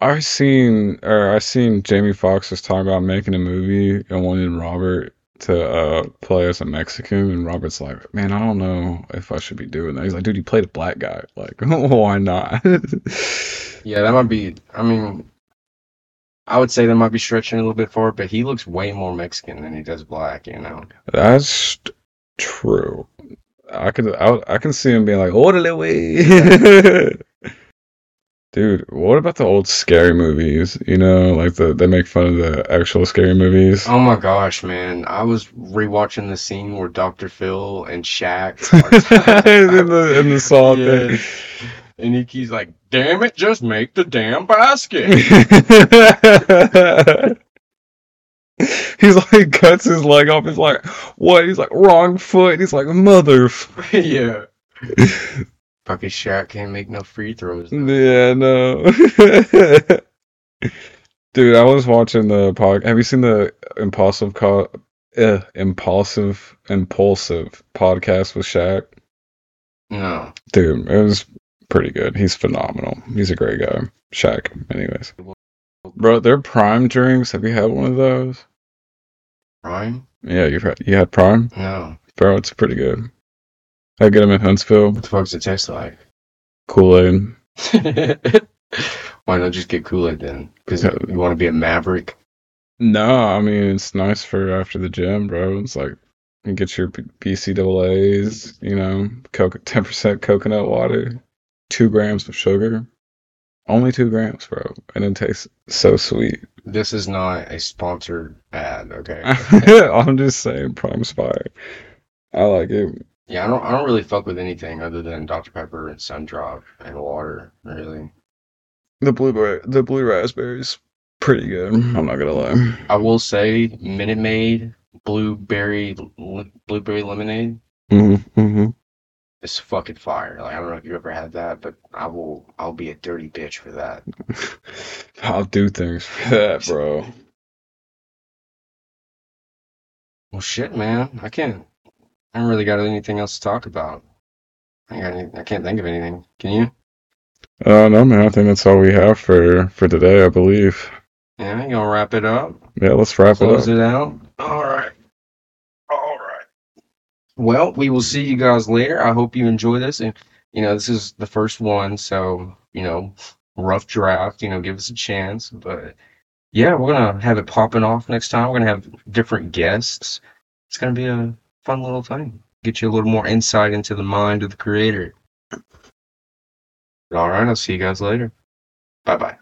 I seen or I seen Jamie Foxx was talking about making a movie and wanting Robert to uh, play as a Mexican, and Robert's like, "Man, I don't know if I should be doing that." He's like, "Dude, you played a black guy. Like, <laughs> why not?" Yeah, that might be. I mean, I would say that might be stretching a little bit for it, but he looks way more Mexican than he does black. You know. That's true. I could I, I can see him being like, "Orderly way." <laughs> Dude, what about the old scary movies? You know, like the they make fun of the actual scary movies. Oh my gosh, man! I was rewatching the scene where Dr. Phil and Shaq <laughs> <laughs> in the in the saw Yeah. and he, he's like, "Damn it, just make the damn basket." <laughs> He's like cuts his leg off. He's like, what? He's like wrong foot. He's like mother. f-" <laughs> yeah. <laughs> Fucking Shaq can't make no free throws. though. Yeah, no. Dude, I was watching the pod. Have you seen the Impaulsive co- uh, Impaulsive Impaulsive podcast with Shaq? No. Dude, it was pretty good. He's phenomenal. He's a great guy. Shaq, anyways. Bro, they're prime drinks. Have you had one of those? Ryan? Yeah, you've had you had prime, No. bro. It's pretty good. I get them in Huntsville. What the fuck's it taste like? Kool Aid. <laughs> Why not just get Kool Aid then? Because you want to be a maverick. No, I mean it's nice for after the gym, bro. It's like you get your BCAAs, you know, coco- 10% coconut water, two grams of sugar, only two grams, bro, and it tastes so sweet. This is not a sponsored ad, okay? <laughs> I'm just saying, Prime Spire. I like it. yeah, I don't. I don't really fuck with anything other than Dr Pepper and Sundrop and water. Really. The blueberry, the blue raspberries, pretty good. I'm not gonna lie. I will say Minute Maid blueberry blueberry lemonade hmm hmm is fucking fire. Like I don't know if you ever had that, but I will. I'll be a dirty bitch for that. <laughs> I'll do things for that, bro. Well, shit, man. I can't. I don't really got anything else to talk about. I, got any, I can't think of anything. Can you? Uh, no, man. I think that's all we have for for today. I believe. Yeah, you gonna wrap it up? Yeah, let's wrap it up. Close it out. All right. Well, we will see you guys later. I hope you enjoy this. And, you know, this is the first one. So, you know, rough draft, you know, give us a chance. But yeah, we're going to have it popping off next time. We're going to have different guests. It's going to be a fun little thing. Get you a little more insight into the mind of the creator. All right. I'll see you guys later. Bye bye.